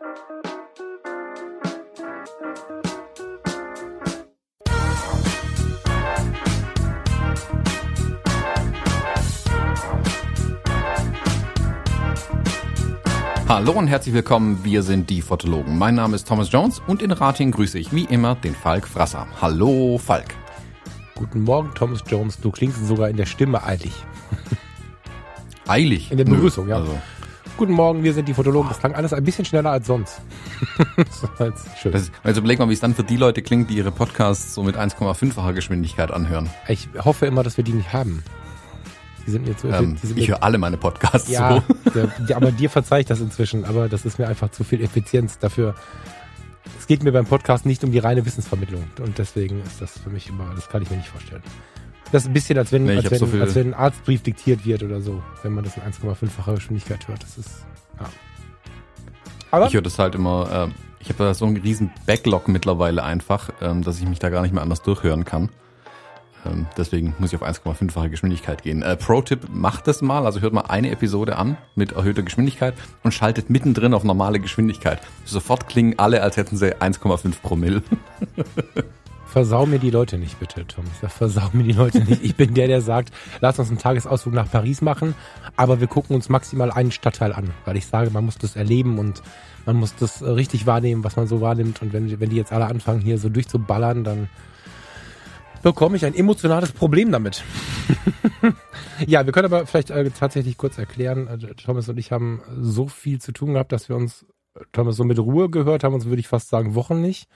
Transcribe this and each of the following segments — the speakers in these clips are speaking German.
Hallo und herzlich willkommen, wir sind die Fotologen. Mein Name ist Thomas Jones und in Rating grüße ich wie immer den Falk Frasser. Hallo Falk. Guten Morgen, Thomas Jones. Du klingst sogar in der Stimme eilig. Eilig? In der Begrüßung, Nö, ja. Also. Guten Morgen, wir sind die Fotologen. Das klang alles ein bisschen schneller als sonst. das ist schön. Das also überleg mal, wie es dann für die Leute klingt, die ihre Podcasts so mit 1,5-facher Geschwindigkeit anhören. Ich hoffe immer, dass wir die nicht haben. Die sind mir zu. Ähm, die sind ich höre alle meine Podcasts ja, so. Der, aber dir verzeihe ich das inzwischen. Aber das ist mir einfach zu viel Effizienz dafür. Es geht mir beim Podcast nicht um die reine Wissensvermittlung. Und deswegen ist das für mich immer, das kann ich mir nicht vorstellen. Das ist ein bisschen, als wenn, nee, als, wenn, so als wenn ein Arztbrief diktiert wird oder so, wenn man das in 1,5-facher Geschwindigkeit hört. Das ist, ja. Aber ich höre das halt immer, äh, ich habe da so einen riesen Backlog mittlerweile einfach, ähm, dass ich mich da gar nicht mehr anders durchhören kann. Ähm, deswegen muss ich auf 1,5-fache Geschwindigkeit gehen. Äh, Pro-Tipp, macht das mal. Also hört mal eine Episode an mit erhöhter Geschwindigkeit und schaltet mittendrin auf normale Geschwindigkeit. Sofort klingen alle, als hätten sie 1,5 Promille. Versau mir die Leute nicht, bitte, Tom. Ich sag, versau mir die Leute nicht. Ich bin der, der sagt, lass uns einen Tagesausflug nach Paris machen, aber wir gucken uns maximal einen Stadtteil an, weil ich sage, man muss das erleben und man muss das richtig wahrnehmen, was man so wahrnimmt. Und wenn, wenn die jetzt alle anfangen, hier so durchzuballern, dann bekomme ich ein emotionales Problem damit. ja, wir können aber vielleicht äh, tatsächlich kurz erklären, äh, Thomas und ich haben so viel zu tun gehabt, dass wir uns, Thomas, so mit Ruhe gehört haben, uns würde ich fast sagen, Wochen nicht.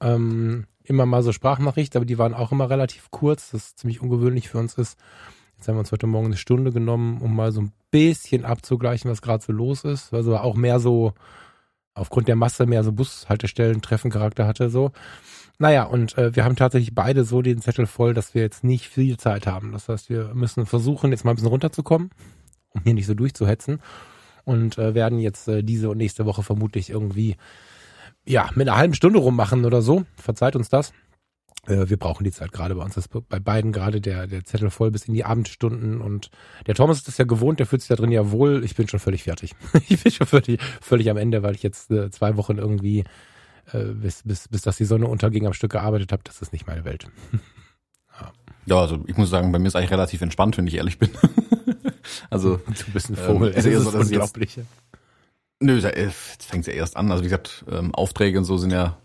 Ähm, immer mal so Sprachnachricht, aber die waren auch immer relativ kurz, das ziemlich ungewöhnlich für uns ist. Jetzt haben wir uns heute Morgen eine Stunde genommen, um mal so ein bisschen abzugleichen, was gerade so los ist. Also auch mehr so aufgrund der Masse mehr so Bushaltestellen Treffencharakter hatte so. Naja, und äh, wir haben tatsächlich beide so den Zettel voll, dass wir jetzt nicht viel Zeit haben. Das heißt, wir müssen versuchen, jetzt mal ein bisschen runterzukommen, um hier nicht so durchzuhetzen. Und äh, werden jetzt äh, diese und nächste Woche vermutlich irgendwie, ja, mit einer halben Stunde rummachen oder so. Verzeiht uns das. Äh, wir brauchen die Zeit gerade bei uns. ist bei beiden gerade der, der Zettel voll bis in die Abendstunden. Und der Thomas ist das ja gewohnt, der fühlt sich da drin ja wohl. Ich bin schon völlig fertig. ich bin schon völlig, völlig am Ende, weil ich jetzt äh, zwei Wochen irgendwie äh, bis, bis, bis dass die Sonne unterging, am Stück gearbeitet habe, das ist nicht meine Welt. ja. ja, also ich muss sagen, bei mir ist eigentlich relativ entspannt, wenn ich ehrlich bin. also du bist ein Vogel, ähm, es ist, so, unglaublich. Jetzt, nö, jetzt fängt ja erst an. Also wie gesagt, ähm, Aufträge und so sind ja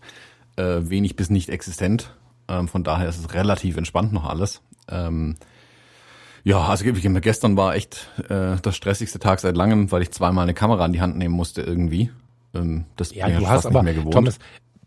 äh, wenig bis nicht existent. Ähm, von daher ist es relativ entspannt noch alles. Ähm, ja, also gestern war echt äh, das stressigste Tag seit langem, weil ich zweimal eine Kamera in die Hand nehmen musste irgendwie. Ähm, das ja, du hast aber, Thomas,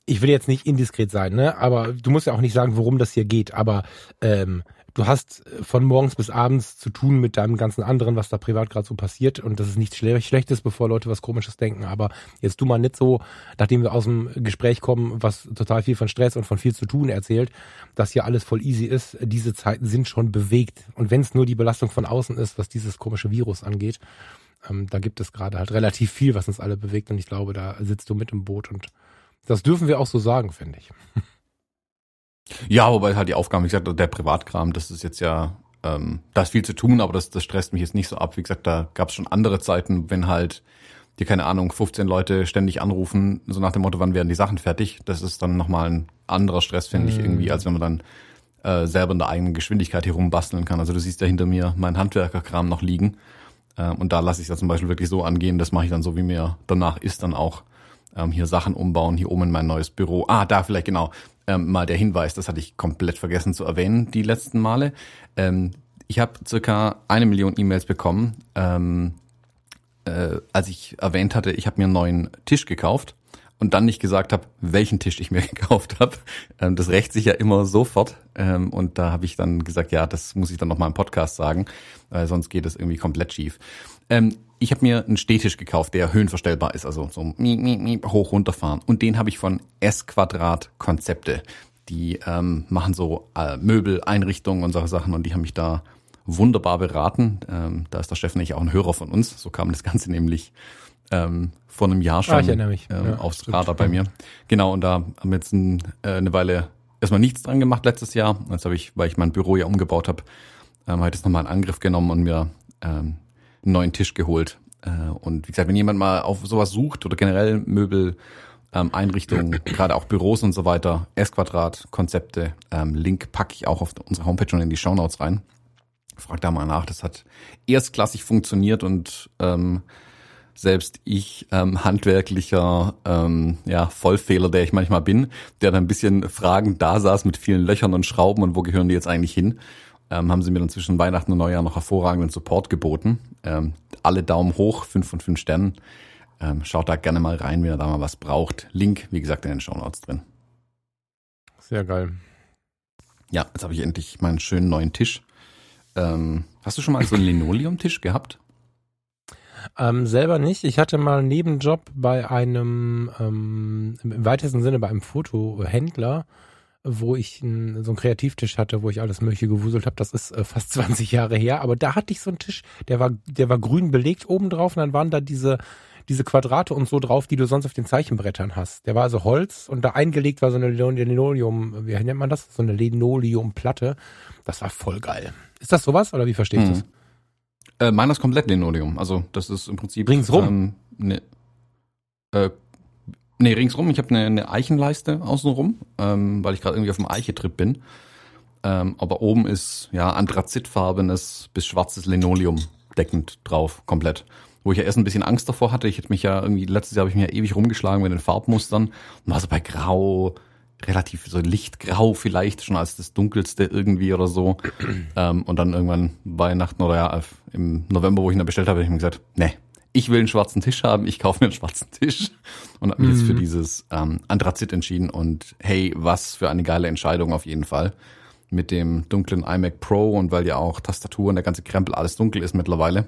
ich will jetzt nicht indiskret sein, ne? Aber du musst ja auch nicht sagen, worum das hier geht. Aber ähm, du hast von morgens bis abends zu tun mit deinem ganzen anderen, was da privat gerade so passiert. Und das ist nichts Schlechtes, bevor Leute was Komisches denken. Aber jetzt du mal nicht so, nachdem wir aus dem Gespräch kommen, was total viel von Stress und von viel zu tun erzählt, dass hier alles voll easy ist. Diese Zeiten sind schon bewegt. Und wenn es nur die Belastung von außen ist, was dieses komische Virus angeht, ähm, da gibt es gerade halt relativ viel, was uns alle bewegt und ich glaube, da sitzt du mit im Boot und das dürfen wir auch so sagen, finde ich. Ja, wobei halt die Aufgaben, wie gesagt, der Privatkram, das ist jetzt ja, ähm, da ist viel zu tun, aber das, das stresst mich jetzt nicht so ab. Wie gesagt, da gab es schon andere Zeiten, wenn halt die, keine Ahnung, 15 Leute ständig anrufen, so nach dem Motto, wann werden die Sachen fertig. Das ist dann nochmal ein anderer Stress, finde ich, irgendwie, mhm. als wenn man dann äh, selber in der eigenen Geschwindigkeit hier rumbasteln kann. Also du siehst ja hinter mir mein Handwerkerkram noch liegen. Ähm, und da lasse ich es ja zum Beispiel wirklich so angehen, das mache ich dann so, wie mir danach ist, dann auch ähm, hier Sachen umbauen, hier oben in mein neues Büro. Ah, da vielleicht genau ähm, mal der Hinweis, das hatte ich komplett vergessen zu erwähnen, die letzten Male. Ähm, ich habe circa eine Million E-Mails bekommen, ähm, äh, als ich erwähnt hatte, ich habe mir einen neuen Tisch gekauft und dann nicht gesagt habe, welchen Tisch ich mir gekauft habe. Ähm, das rächt sich ja immer sofort. Ähm, und da habe ich dann gesagt, ja, das muss ich dann noch mal im Podcast sagen, weil sonst geht es irgendwie komplett schief. Ähm, ich habe mir einen Stehtisch gekauft, der höhenverstellbar ist, also so hoch runterfahren. Und den habe ich von S Quadrat Konzepte. Die ähm, machen so äh, Möbel, Einrichtungen und solche Sachen und die haben mich da wunderbar beraten. Ähm, da ist der Chef nämlich auch ein Hörer von uns. So kam das Ganze nämlich ähm, vor einem Jahr schon ah, ähm, ja, aufs Radar bei mir. Genau, und da haben wir jetzt ein, äh, eine Weile erstmal nichts dran gemacht letztes Jahr. Jetzt habe ich, weil ich mein Büro ja umgebaut habe, ähm, habe ich jetzt nochmal einen Angriff genommen und mir ähm, einen neuen Tisch geholt. Äh, und wie gesagt, wenn jemand mal auf sowas sucht oder generell Möbel, ähm, Einrichtungen, gerade auch Büros und so weiter, S-Quadrat, Konzepte, ähm, Link packe ich auch auf unsere Homepage schon in die Shownotes rein. Frag da mal nach, das hat erstklassig funktioniert und ähm, selbst ich, ähm, handwerklicher ähm, ja, Vollfehler, der ich manchmal bin, der dann ein bisschen Fragen da saß mit vielen Löchern und Schrauben und wo gehören die jetzt eigentlich hin, ähm, haben sie mir dann zwischen Weihnachten und Neujahr noch hervorragenden Support geboten. Ähm, alle Daumen hoch, fünf von fünf Sternen. Ähm, schaut da gerne mal rein, wenn ihr da mal was braucht. Link, wie gesagt, in den Show Notes drin. Sehr geil. Ja, jetzt habe ich endlich meinen schönen neuen Tisch. Ähm, hast du schon mal so einen Linoleumtisch gehabt? Ähm, selber nicht. Ich hatte mal einen Nebenjob bei einem, ähm, im weitesten Sinne bei einem Fotohändler, wo ich ein, so einen Kreativtisch hatte, wo ich alles Mögliche gewuselt habe. Das ist äh, fast 20 Jahre her. Aber da hatte ich so einen Tisch, der war, der war grün belegt oben drauf und dann waren da diese, diese Quadrate und so drauf, die du sonst auf den Zeichenbrettern hast. Der war also Holz und da eingelegt war so eine Linoleum, wie nennt man das? So eine Linoleumplatte. Das war voll geil. Ist das sowas oder wie verstehst hm. du es? Äh, meiner ist komplett Linoleum. Also das ist im Prinzip ringsrum. Ähm, ne, äh, nee, ringsrum. Ich habe eine, eine Eichenleiste außenrum, ähm, weil ich gerade irgendwie auf dem Eichetrip bin. Ähm, aber oben ist ja anthrazitfarbenes bis schwarzes Linoleum deckend drauf, komplett. Wo ich ja erst ein bisschen Angst davor hatte. Ich hätte mich ja irgendwie, letztes Jahr habe ich mich ja ewig rumgeschlagen mit den Farbmustern und war so bei Grau, relativ so lichtgrau vielleicht schon als das dunkelste irgendwie oder so. ähm, und dann irgendwann Weihnachten oder ja im November, wo ich ihn dann bestellt habe, habe ich mir gesagt, nee, ich will einen schwarzen Tisch haben, ich kaufe mir einen schwarzen Tisch und habe mich mhm. jetzt für dieses ähm, Anthrazit entschieden und hey, was für eine geile Entscheidung auf jeden Fall mit dem dunklen iMac Pro und weil ja auch Tastatur und der ganze Krempel alles dunkel ist mittlerweile,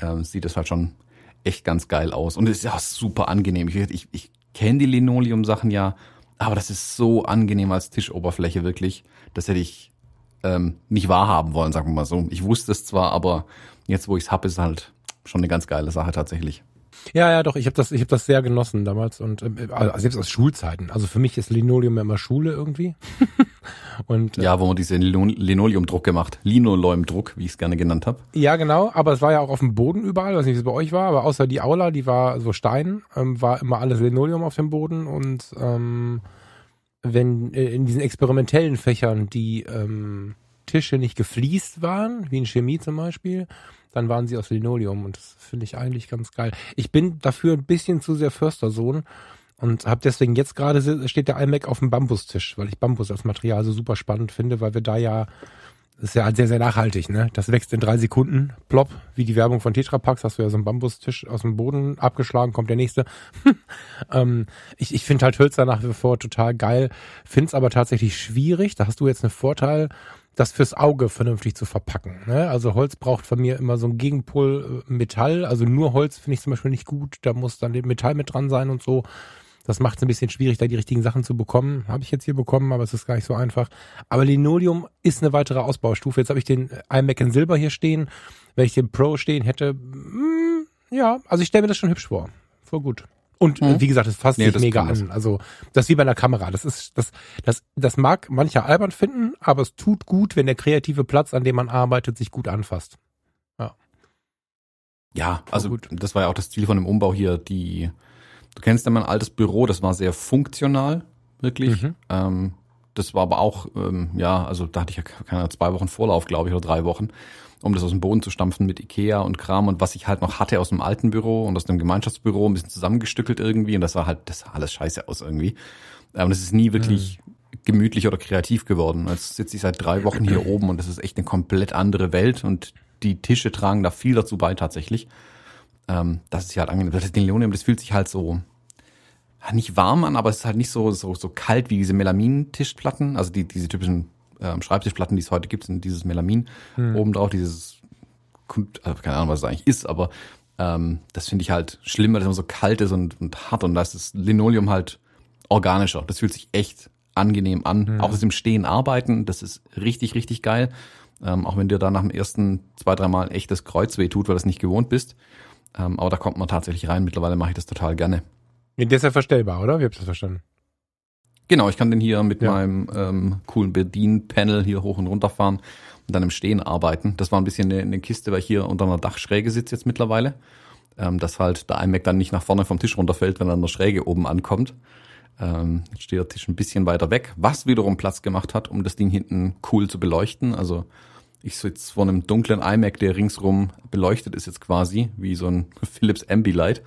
ähm, sieht es halt schon echt ganz geil aus und es ist ja super angenehm. Ich, ich, ich kenne die Linoleum-Sachen ja aber das ist so angenehm als Tischoberfläche wirklich. Das hätte ich ähm, nicht wahrhaben wollen, sagen wir mal so. Ich wusste es zwar, aber jetzt, wo ich es hab, ist halt schon eine ganz geile Sache tatsächlich. Ja, ja, doch. Ich habe das, ich habe das sehr genossen damals und äh, also selbst aus Schulzeiten. Also für mich ist Linoleum immer Schule irgendwie. und ja, wo man diesen Linoleumdruck gemacht, Linoleumdruck, wie ich es gerne genannt habe. Ja, genau. Aber es war ja auch auf dem Boden überall. weiß nicht, wie es bei euch war, aber außer die Aula, die war so Stein, ähm, war immer alles Linoleum auf dem Boden und ähm, wenn äh, in diesen experimentellen Fächern die ähm, Tische nicht gefliest waren, wie in Chemie zum Beispiel, dann waren sie aus Linoleum und das finde ich eigentlich ganz geil. Ich bin dafür ein bisschen zu sehr Förstersohn und habe deswegen jetzt gerade steht der iMac auf dem Bambustisch, weil ich Bambus als Material so super spannend finde, weil wir da ja das ist ja sehr, sehr nachhaltig, ne? Das wächst in drei Sekunden, plopp, wie die Werbung von Tetra Packs, hast du ja so einen Bambustisch aus dem Boden abgeschlagen, kommt der nächste. ähm, ich ich finde halt Hölzer nach wie vor total geil, find's aber tatsächlich schwierig. Da hast du jetzt einen Vorteil, das fürs Auge vernünftig zu verpacken. Ne? Also Holz braucht von mir immer so einen Gegenpol äh, Metall. Also nur Holz finde ich zum Beispiel nicht gut. Da muss dann Metall mit dran sein und so. Das macht es ein bisschen schwierig, da die richtigen Sachen zu bekommen. Habe ich jetzt hier bekommen, aber es ist gar nicht so einfach. Aber Linoleum ist eine weitere Ausbaustufe. Jetzt habe ich den iMac in Silber hier stehen. Wenn ich den Pro stehen hätte, mh, mm, ja, also ich stelle mir das schon hübsch vor. Voll gut. Und mhm. wie gesagt, es fasst nee, sich mega an. Also das ist wie bei einer Kamera. Das ist das das das mag mancher albern finden, aber es tut gut, wenn der kreative Platz, an dem man arbeitet, sich gut anfasst. Ja. Ja, also gut. das war ja auch das Ziel von dem Umbau hier. Die du kennst ja mein altes Büro, das war sehr funktional, wirklich. Mhm. Ähm, das war aber auch ähm, ja, also da hatte ich ja keine zwei Wochen Vorlauf, glaube ich, oder drei Wochen um das aus dem Boden zu stampfen mit Ikea und Kram und was ich halt noch hatte aus dem alten Büro und aus dem Gemeinschaftsbüro, ein bisschen zusammengestückelt irgendwie und das sah halt, das sah alles scheiße aus irgendwie. Aber das ist nie wirklich mhm. gemütlich oder kreativ geworden. Jetzt sitze ich seit drei Wochen hier oben und das ist echt eine komplett andere Welt und die Tische tragen da viel dazu bei tatsächlich. Ähm, das ist ja halt angenehm. Das Linoleum, das fühlt sich halt so nicht warm an, aber es ist halt nicht so so so kalt wie diese Melamin-Tischplatten, also die diese typischen ähm, Schreibtischplatten, die es heute gibt, sind dieses Melamin hm. obendrauf, dieses, also keine Ahnung, was es eigentlich ist, aber ähm, das finde ich halt schlimm, weil es immer so kalt ist und, und hart und da ist das Linoleum halt organischer. Das fühlt sich echt angenehm an. Hm. Auch das im Stehen arbeiten, das ist richtig, richtig geil. Ähm, auch wenn dir da nach dem ersten zwei, dreimal echt das Kreuz weh tut, weil du es nicht gewohnt bist. Ähm, aber da kommt man tatsächlich rein. Mittlerweile mache ich das total gerne. Der ist ja verstellbar, oder? Wie habt ihr das verstanden? Genau, ich kann den hier mit ja. meinem ähm, coolen Bedien-Panel hier hoch und runter fahren und dann im Stehen arbeiten. Das war ein bisschen eine, eine Kiste, weil ich hier unter einer Dachschräge sitze jetzt mittlerweile. ähm, dass halt der iMac dann nicht nach vorne vom Tisch runterfällt, wenn er an der Schräge oben ankommt. Ähm, jetzt steht der Tisch ein bisschen weiter weg, was wiederum Platz gemacht hat, um das Ding hinten cool zu beleuchten. Also ich sitze vor einem dunklen iMac, der ringsrum beleuchtet ist jetzt quasi, wie so ein Philips Ambilight.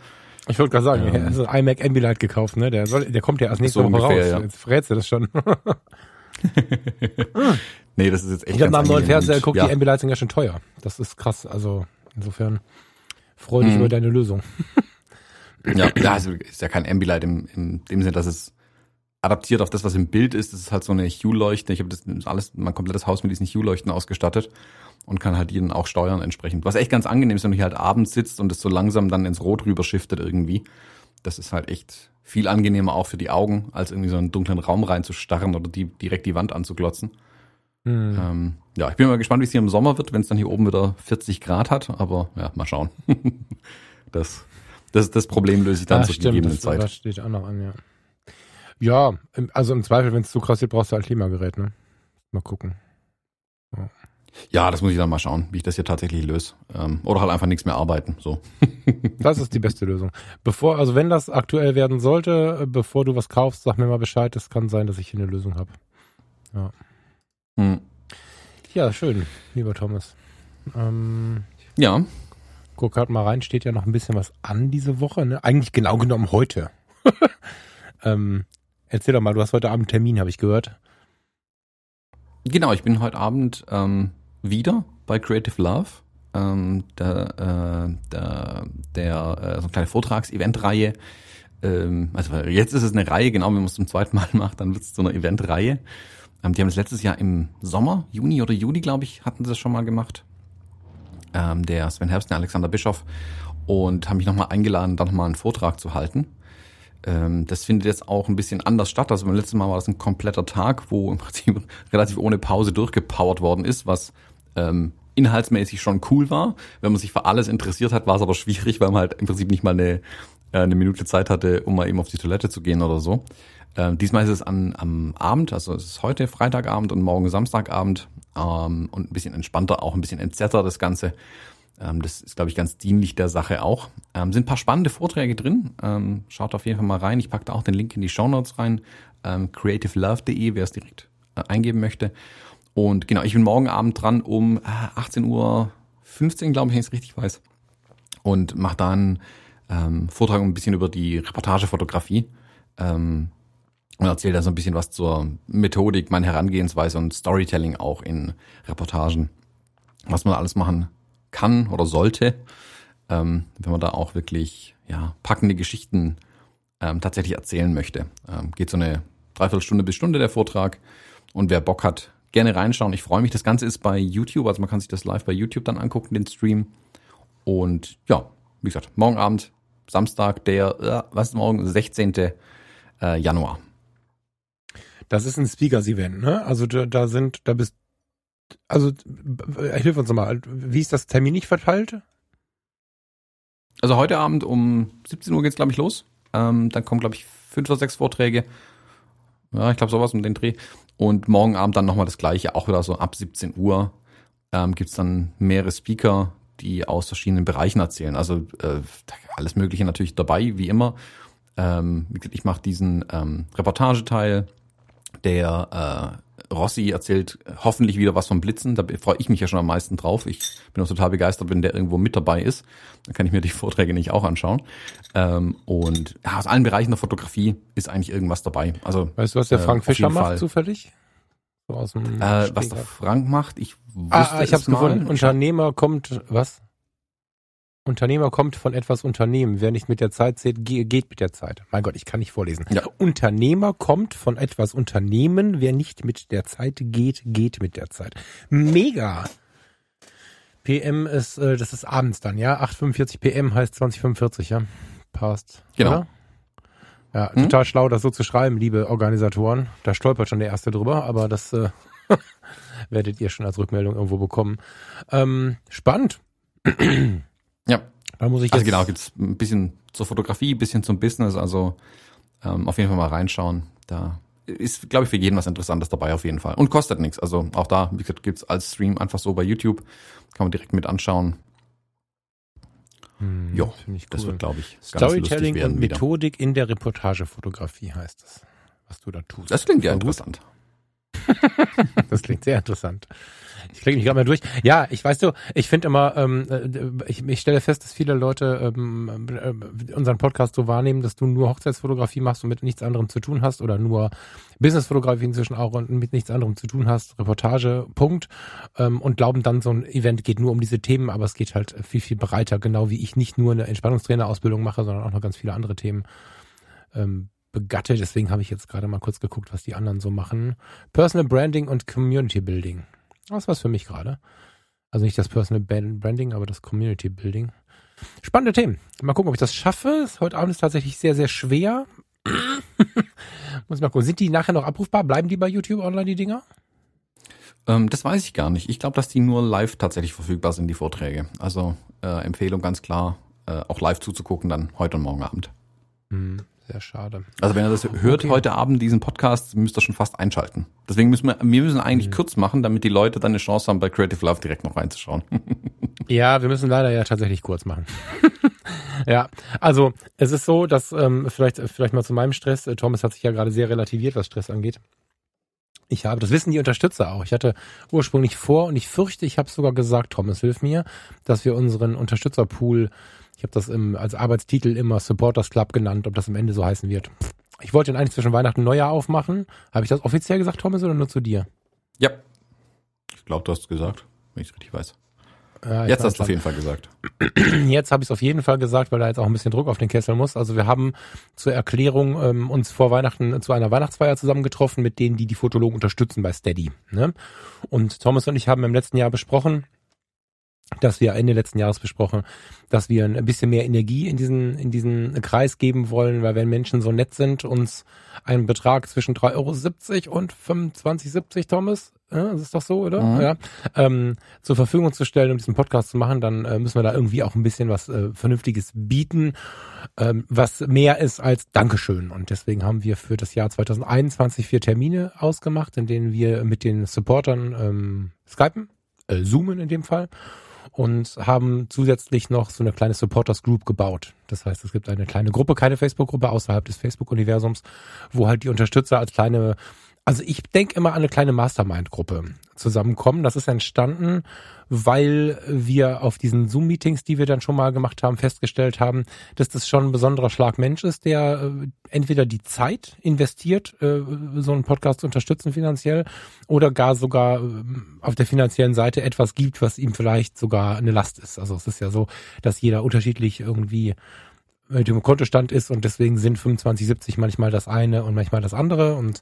Ich wollte gerade sagen, ähm, hat iMac Ambilight gekauft, ne? Der, soll, der kommt ja erst nächste so Woche ungefähr, raus. Ja. Jetzt verrätst du das schon. nee, das ist jetzt echt Ich habe nach dem neuen Fernseher geguckt, ja. die Ambilights sind ja schon teuer. Das ist krass. Also insofern freue dich hm. über deine Lösung. ja, ja, also ist ja kein Ambilight im, im dem Sinne, dass es adaptiert auf das, was im Bild ist. Das ist halt so eine Hue-Leuchte. Ich habe das alles, mein komplettes Haus mit diesen Hue-Leuchten ausgestattet und kann halt jeden auch steuern entsprechend. Was echt ganz angenehm ist, wenn du hier halt abends sitzt und es so langsam dann ins Rot rüber shiftet irgendwie. Das ist halt echt viel angenehmer auch für die Augen, als irgendwie so einen dunklen Raum reinzustarren oder die, direkt die Wand anzuglotzen. Mhm. Ähm, ja, ich bin mal gespannt, wie es hier im Sommer wird, wenn es dann hier oben wieder 40 Grad hat, aber ja, mal schauen. das, das, das Problem löse ich dann ja, zur stimmt, gegebenen das, Zeit. Das steht auch noch an, ja. Ja, also im Zweifel, wenn es zu krass wird, brauchst du halt Klimagerät, ne? Mal gucken. Ja. ja. das muss ich dann mal schauen, wie ich das hier tatsächlich löse. Ähm, oder halt einfach nichts mehr arbeiten, so. das ist die beste Lösung. Bevor, also wenn das aktuell werden sollte, äh, bevor du was kaufst, sag mir mal Bescheid. Es kann sein, dass ich hier eine Lösung habe. Ja. Hm. Ja, schön, lieber Thomas. Ähm, ja. Guck halt mal rein, steht ja noch ein bisschen was an diese Woche, ne? Eigentlich genau genommen heute. ähm, Erzähl doch mal, du hast heute Abend einen Termin, habe ich gehört. Genau, ich bin heute Abend ähm, wieder bei Creative Love. Ähm, der, äh, der, der äh, so eine kleine Vortrags-Event-Reihe. Ähm, also jetzt ist es eine Reihe, genau, wenn man es zum zweiten Mal macht, dann wird es so eine Event-Reihe. Ähm, die haben es letztes Jahr im Sommer, Juni oder Juli, glaube ich, hatten sie das schon mal gemacht. Ähm, der Sven Herbst und der Alexander Bischoff und haben mich nochmal eingeladen, da nochmal einen Vortrag zu halten. Ähm, das findet jetzt auch ein bisschen anders statt. Also beim letzten Mal war das ein kompletter Tag, wo im Prinzip relativ ohne Pause durchgepowert worden ist, was ähm, inhaltsmäßig schon cool war. Wenn man sich für alles interessiert hat, war es aber schwierig, weil man halt im Prinzip nicht mal eine, äh, eine Minute Zeit hatte, um mal eben auf die Toilette zu gehen oder so. Ähm, diesmal ist es an, am Abend, also es ist heute Freitagabend und morgen Samstagabend ähm, und ein bisschen entspannter, auch ein bisschen entzerrter das Ganze. Ähm, das ist, glaube ich, ganz dienlich der Sache auch. Ähm, sind ein paar spannende Vorträge drin. Ähm, schaut auf jeden Fall mal rein. Ich packe da auch den Link in die Show Notes rein. Ähm, creativelove.de, wer es direkt äh, eingeben möchte. Und genau, ich bin morgen Abend dran um äh, 18.15 Uhr, glaube ich, wenn ich es richtig weiß. Und mache dann ähm, Vortrag ein bisschen über die Reportagefotografie. Ähm, und erzähle da so ein bisschen was zur Methodik, meine Herangehensweise und Storytelling auch in Reportagen. Was man alles machen kann oder sollte, ähm, wenn man da auch wirklich ja, packende Geschichten ähm, tatsächlich erzählen möchte. Ähm, geht so eine Dreiviertelstunde bis Stunde der Vortrag und wer Bock hat, gerne reinschauen. Ich freue mich. Das Ganze ist bei YouTube, also man kann sich das live bei YouTube dann angucken, den Stream. Und ja, wie gesagt, morgen Abend, Samstag, der, äh, was ist morgen, 16. Äh, Januar. Das ist ein Speakers-Event, ne? Also da, da sind, da bist also hilf uns mal, wie ist das Termin nicht verteilt? Also heute Abend um 17 Uhr geht's glaube ich los. Ähm, dann kommen glaube ich fünf oder sechs Vorträge. Ja, ich glaube sowas um den Dreh. Und morgen Abend dann nochmal das gleiche, auch wieder so ab 17 Uhr ähm, gibt's dann mehrere Speaker, die aus verschiedenen Bereichen erzählen. Also äh, alles Mögliche natürlich dabei, wie immer. Ähm, ich mache diesen ähm, Reportageteil, der äh, Rossi erzählt hoffentlich wieder was vom Blitzen. Da freue ich mich ja schon am meisten drauf. Ich bin auch total begeistert, wenn der irgendwo mit dabei ist. Dann kann ich mir die Vorträge nicht auch anschauen. Ähm, und ja, aus allen Bereichen der Fotografie ist eigentlich irgendwas dabei. Also weißt du, was der Frank äh, Fischer macht Fall. zufällig? So aus dem äh, was der Frank macht, ich wusste ah, ich habe gefunden. Unternehmer kommt was? Unternehmer kommt von etwas Unternehmen. Wer nicht mit der Zeit zählt, geht mit der Zeit. Mein Gott, ich kann nicht vorlesen. Ja. Unternehmer kommt von etwas Unternehmen. Wer nicht mit der Zeit geht, geht mit der Zeit. Mega! PM ist, äh, das ist abends dann, ja? 8.45 PM heißt 2045, ja? Passt. Genau. Oder? Ja, hm? total schlau, das so zu schreiben, liebe Organisatoren. Da stolpert schon der Erste drüber, aber das äh, werdet ihr schon als Rückmeldung irgendwo bekommen. Ähm, spannend. Ja. Da muss ich also genau, gibt's ein bisschen zur Fotografie, ein bisschen zum Business, also ähm, auf jeden Fall mal reinschauen. Da ist, glaube ich, für jeden was Interessantes dabei auf jeden Fall. Und kostet nichts. Also auch da, wie gesagt, gibt's als Stream einfach so bei YouTube. Kann man direkt mit anschauen. Hm, ja, cool. das wird, glaube ich, ganz Storytelling und Methodik in der Reportagefotografie heißt es, was du da tust. Das klingt ja interessant. das klingt sehr interessant. Ich klicke mich gerade mal durch. Ja, ich weiß du, ich finde immer, ähm, äh, ich, ich stelle fest, dass viele Leute ähm, äh, unseren Podcast so wahrnehmen, dass du nur Hochzeitsfotografie machst und mit nichts anderem zu tun hast oder nur Businessfotografie inzwischen auch und mit nichts anderem zu tun hast, Reportage, Punkt. Ähm, und glauben dann, so ein Event geht nur um diese Themen, aber es geht halt viel, viel breiter, genau wie ich nicht nur eine Entspannungstrainerausbildung mache, sondern auch noch ganz viele andere Themen. Ähm, begatte. Deswegen habe ich jetzt gerade mal kurz geguckt, was die anderen so machen. Personal Branding und Community Building. Das was für mich gerade. Also nicht das Personal Branding, aber das Community Building. Spannende Themen. Mal gucken, ob ich das schaffe. Heute Abend ist tatsächlich sehr, sehr schwer. Muss ich mal gucken. Sind die nachher noch abrufbar? Bleiben die bei YouTube online, die Dinger? Ähm, das weiß ich gar nicht. Ich glaube, dass die nur live tatsächlich verfügbar sind, die Vorträge. Also äh, Empfehlung ganz klar, äh, auch live zuzugucken, dann heute und morgen Abend. Hm. Sehr schade. Also wenn ihr das hört okay. heute Abend diesen Podcast, müsst ihr schon fast einschalten. Deswegen müssen wir, wir müssen eigentlich mhm. kurz machen, damit die Leute dann eine Chance haben, bei Creative Love direkt noch reinzuschauen. ja, wir müssen leider ja tatsächlich kurz machen. ja, also es ist so, dass ähm, vielleicht vielleicht mal zu meinem Stress. Äh, Thomas hat sich ja gerade sehr relativiert, was Stress angeht. Ich habe, das wissen die Unterstützer auch. Ich hatte ursprünglich vor und ich fürchte, ich habe sogar gesagt, Thomas, hilf mir, dass wir unseren Unterstützerpool ich habe das im, als Arbeitstitel immer Supporters Club genannt, ob das am Ende so heißen wird. Ich wollte den eigentlich zwischen Weihnachten und Neujahr aufmachen. Habe ich das offiziell gesagt, Thomas, oder nur zu dir? Ja. Ich glaube, du hast es gesagt, wenn ich es richtig weiß. Ja, jetzt hast du auf jeden Fall gesagt. Jetzt habe ich es auf jeden Fall gesagt, weil da jetzt auch ein bisschen Druck auf den Kessel muss. Also wir haben zur Erklärung ähm, uns vor Weihnachten zu einer Weihnachtsfeier zusammengetroffen mit denen, die die Fotologen unterstützen bei Steady. Ne? Und Thomas und ich haben im letzten Jahr besprochen, dass wir Ende letzten Jahres besprochen, dass wir ein bisschen mehr Energie in diesen, in diesen Kreis geben wollen, weil wenn Menschen so nett sind, uns einen Betrag zwischen 3,70 Euro und 25,70 Thomas, das ist doch so, oder? Mhm. Ja, ähm, zur Verfügung zu stellen, um diesen Podcast zu machen, dann äh, müssen wir da irgendwie auch ein bisschen was äh, Vernünftiges bieten, ähm, was mehr ist als Dankeschön. Und deswegen haben wir für das Jahr 2021 vier Termine ausgemacht, in denen wir mit den Supportern ähm, skypen, äh, zoomen in dem Fall und haben zusätzlich noch so eine kleine Supporters Group gebaut. Das heißt, es gibt eine kleine Gruppe, keine Facebook-Gruppe außerhalb des Facebook-Universums, wo halt die Unterstützer als kleine also ich denke immer an eine kleine Mastermind-Gruppe zusammenkommen. Das ist entstanden, weil wir auf diesen Zoom-Meetings, die wir dann schon mal gemacht haben, festgestellt haben, dass das schon ein besonderer Schlag Mensch ist, der äh, entweder die Zeit investiert, äh, so einen Podcast zu unterstützen finanziell, oder gar sogar äh, auf der finanziellen Seite etwas gibt, was ihm vielleicht sogar eine Last ist. Also es ist ja so, dass jeder unterschiedlich irgendwie mit dem Kontostand ist und deswegen sind 25, 70 manchmal das eine und manchmal das andere und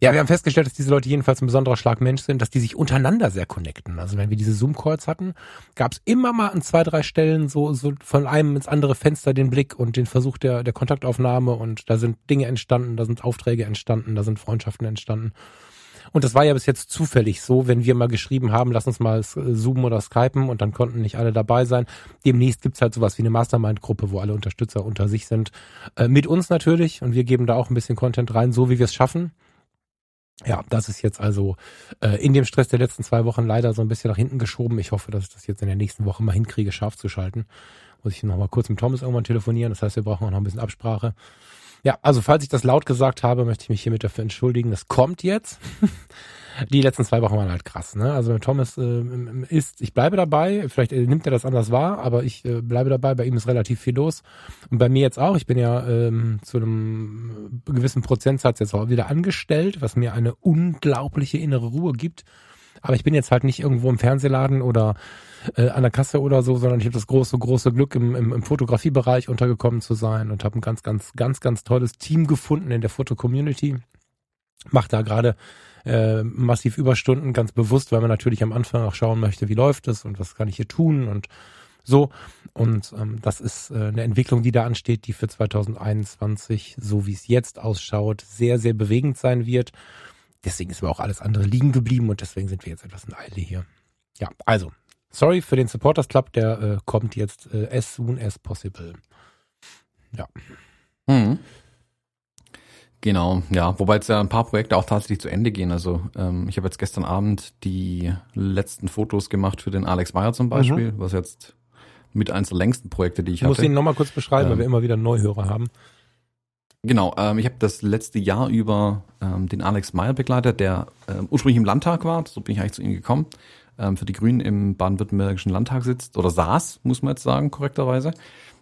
ja, wir haben festgestellt, dass diese Leute jedenfalls ein besonderer Schlag Mensch sind, dass die sich untereinander sehr connecten. Also wenn wir diese Zoom-Calls hatten, gab es immer mal an zwei, drei Stellen so, so von einem ins andere Fenster den Blick und den Versuch der, der Kontaktaufnahme und da sind Dinge entstanden, da sind Aufträge entstanden, da sind Freundschaften entstanden. Und das war ja bis jetzt zufällig so, wenn wir mal geschrieben haben, lass uns mal zoomen oder skypen und dann konnten nicht alle dabei sein. Demnächst gibt's halt sowas wie eine Mastermind-Gruppe, wo alle Unterstützer unter sich sind. Äh, mit uns natürlich und wir geben da auch ein bisschen Content rein, so wie wir es schaffen. Ja, das ist jetzt also äh, in dem Stress der letzten zwei Wochen leider so ein bisschen nach hinten geschoben. Ich hoffe, dass ich das jetzt in der nächsten Woche mal hinkriege, scharf zu schalten. Muss ich noch mal kurz mit Thomas irgendwann telefonieren. Das heißt, wir brauchen auch noch ein bisschen Absprache. Ja, also falls ich das laut gesagt habe, möchte ich mich hiermit dafür entschuldigen. Das kommt jetzt. Die letzten zwei Wochen waren halt krass. Ne? Also Thomas äh, ist, ich bleibe dabei, vielleicht äh, nimmt er das anders wahr, aber ich äh, bleibe dabei, bei ihm ist relativ viel los. Und bei mir jetzt auch, ich bin ja ähm, zu einem gewissen Prozentsatz jetzt auch wieder angestellt, was mir eine unglaubliche innere Ruhe gibt. Aber ich bin jetzt halt nicht irgendwo im Fernsehladen oder äh, an der Kasse oder so, sondern ich habe das große, große Glück, im, im, im Fotografiebereich untergekommen zu sein und habe ein ganz, ganz, ganz, ganz tolles Team gefunden in der Foto-Community. Macht da gerade äh, massiv Überstunden, ganz bewusst, weil man natürlich am Anfang auch schauen möchte, wie läuft es und was kann ich hier tun und so. Und ähm, das ist äh, eine Entwicklung, die da ansteht, die für 2021, so wie es jetzt ausschaut, sehr, sehr bewegend sein wird. Deswegen ist aber auch alles andere liegen geblieben und deswegen sind wir jetzt etwas in Eile hier. Ja, also, sorry für den Supporters Club, der äh, kommt jetzt äh, as soon as possible. Ja. Mhm. Genau, ja, wobei jetzt ja ein paar Projekte auch tatsächlich zu Ende gehen. Also ähm, ich habe jetzt gestern Abend die letzten Fotos gemacht für den Alex Meyer zum Beispiel, mhm. was jetzt mit eines der längsten Projekte, die ich, ich muss ihn nochmal kurz beschreiben, Ähm. weil wir immer wieder Neuhörer haben. Genau, ähm, ich habe das letzte Jahr über ähm, den Alex Meyer begleitet, der ähm, ursprünglich im Landtag war, so bin ich eigentlich zu ihm gekommen, ähm, für die Grünen im baden-württembergischen Landtag sitzt, oder saß, muss man jetzt sagen, korrekterweise.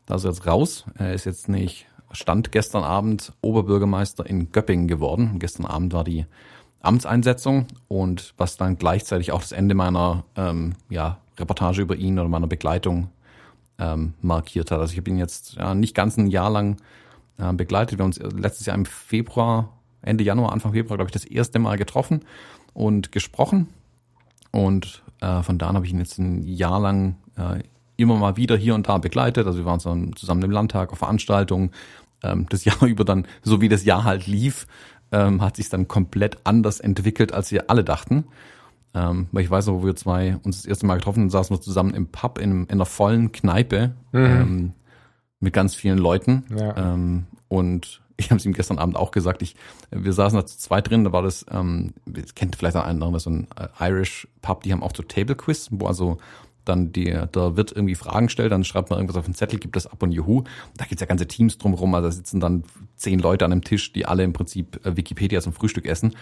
Da ist er jetzt raus. Er ist jetzt nicht, stand gestern Abend Oberbürgermeister in Göppingen geworden. Und gestern Abend war die Amtseinsetzung und was dann gleichzeitig auch das Ende meiner ähm, ja, Reportage über ihn oder meiner Begleitung ähm, markiert hat. Also ich habe ihn jetzt ja, nicht ganz ein Jahr lang äh, begleitet. Wir haben uns letztes Jahr im Februar, Ende Januar, Anfang Februar, glaube ich, das erste Mal getroffen und gesprochen. Und äh, von da an habe ich ihn jetzt ein Jahr lang äh, immer mal wieder hier und da begleitet. Also wir waren zusammen im Landtag auf Veranstaltungen. Ähm, das Jahr über dann, so wie das Jahr halt lief, ähm, hat sich dann komplett anders entwickelt, als wir alle dachten. Ähm, weil ich weiß noch, wo wir zwei uns das erste Mal getroffen haben, saßen wir zusammen im Pub in, in einer vollen Kneipe ähm, mit ganz vielen Leuten. Ja. Ähm, und ich habe es ihm gestern Abend auch gesagt, ich, wir saßen da zu zweit drin, da war das, ähm, das kennt vielleicht auch einen anderen, so ein äh, Irish Pub, die haben auch so Table Quiz, wo also dann die, da wird irgendwie Fragen stellt, dann schreibt man irgendwas auf den Zettel, gibt das ab und juhu. Da gibt's ja ganze Teams drumherum, also da sitzen dann zehn Leute an einem Tisch, die alle im Prinzip äh, Wikipedia zum Frühstück essen.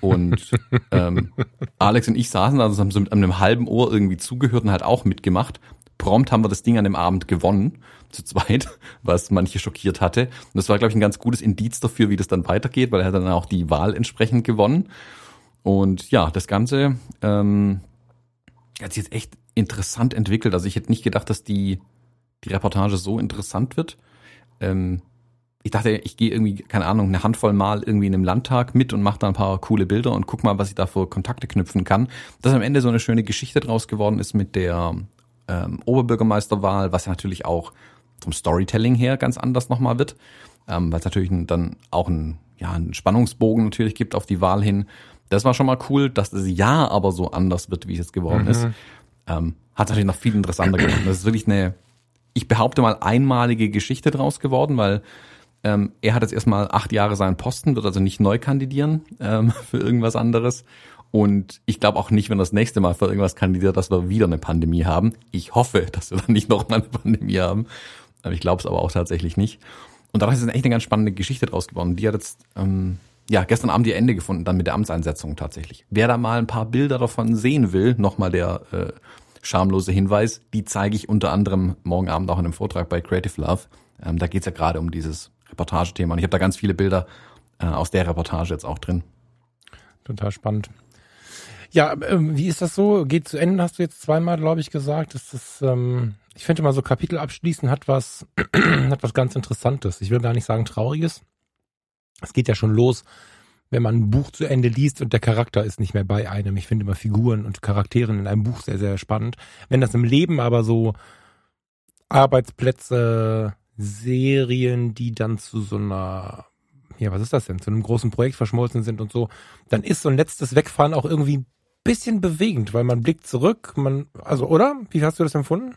Und ähm, Alex und ich saßen da, also haben so mit einem halben Ohr irgendwie zugehört und halt auch mitgemacht. Prompt haben wir das Ding an dem Abend gewonnen, zu zweit, was manche schockiert hatte. Und das war, glaube ich, ein ganz gutes Indiz dafür, wie das dann weitergeht, weil er hat dann auch die Wahl entsprechend gewonnen. Und ja, das Ganze ähm, hat sich jetzt echt interessant entwickelt. Also ich hätte nicht gedacht, dass die, die Reportage so interessant wird. Ähm, ich dachte, ich gehe irgendwie, keine Ahnung, eine Handvoll Mal irgendwie in einem Landtag mit und mache da ein paar coole Bilder und guck mal, was ich da für Kontakte knüpfen kann. Dass am Ende so eine schöne Geschichte draus geworden ist mit der ähm, Oberbürgermeisterwahl, was ja natürlich auch vom Storytelling her ganz anders nochmal wird, ähm, weil es natürlich dann auch ein, ja, einen Spannungsbogen natürlich gibt auf die Wahl hin. Das war schon mal cool, dass das Jahr aber so anders wird, wie es jetzt geworden ist. Ähm, hat natürlich noch viel interessanter gemacht. Das ist wirklich eine, ich behaupte mal, einmalige Geschichte draus geworden, weil ähm, er hat jetzt erstmal acht Jahre seinen Posten, wird also nicht neu kandidieren ähm, für irgendwas anderes. Und ich glaube auch nicht, wenn das nächste Mal für irgendwas kandidiert, dass wir wieder eine Pandemie haben. Ich hoffe, dass wir dann nicht nochmal eine Pandemie haben. Aber ich glaube es aber auch tatsächlich nicht. Und dadurch ist echt eine ganz spannende Geschichte draus geworden. Die hat jetzt ähm, ja gestern Abend ihr Ende gefunden, dann mit der Amtseinsetzung tatsächlich. Wer da mal ein paar Bilder davon sehen will, nochmal der äh, schamlose Hinweis, die zeige ich unter anderem morgen Abend auch in einem Vortrag bei Creative Love. Ähm, da geht's ja gerade um dieses Reportagethema. Und ich habe da ganz viele Bilder äh, aus der Reportage jetzt auch drin. Total spannend. Ja, ähm, wie ist das so? Geht zu Ende, hast du jetzt zweimal, glaube ich, gesagt. Ist das, ähm, ich finde mal so Kapitel abschließen hat was, hat was ganz Interessantes. Ich will gar nicht sagen Trauriges. Es geht ja schon los, wenn man ein Buch zu Ende liest und der Charakter ist nicht mehr bei einem. Ich finde immer Figuren und Charakteren in einem Buch sehr, sehr spannend. Wenn das im Leben aber so Arbeitsplätze, Serien, die dann zu so einer, ja, was ist das denn, zu einem großen Projekt verschmolzen sind und so, dann ist so ein letztes Wegfahren auch irgendwie ein bisschen bewegend, weil man blickt zurück, man, also, oder? Wie hast du das empfunden?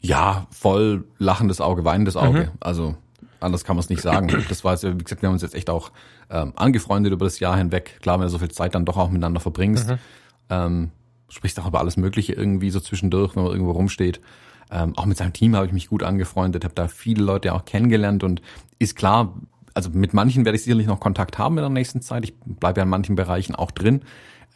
Ja, voll lachendes Auge, weinendes Auge. Mhm. Also anders kann man es nicht sagen. Das war jetzt, wie gesagt, wir haben uns jetzt echt auch ähm, angefreundet über das Jahr hinweg. Klar, wenn du so viel Zeit dann doch auch miteinander verbringst, Mhm. ähm, sprichst auch über alles Mögliche irgendwie so zwischendurch, wenn man irgendwo rumsteht. Ähm, auch mit seinem Team habe ich mich gut angefreundet, habe da viele Leute auch kennengelernt und ist klar, also mit manchen werde ich sicherlich noch Kontakt haben in der nächsten Zeit. Ich bleibe ja in manchen Bereichen auch drin.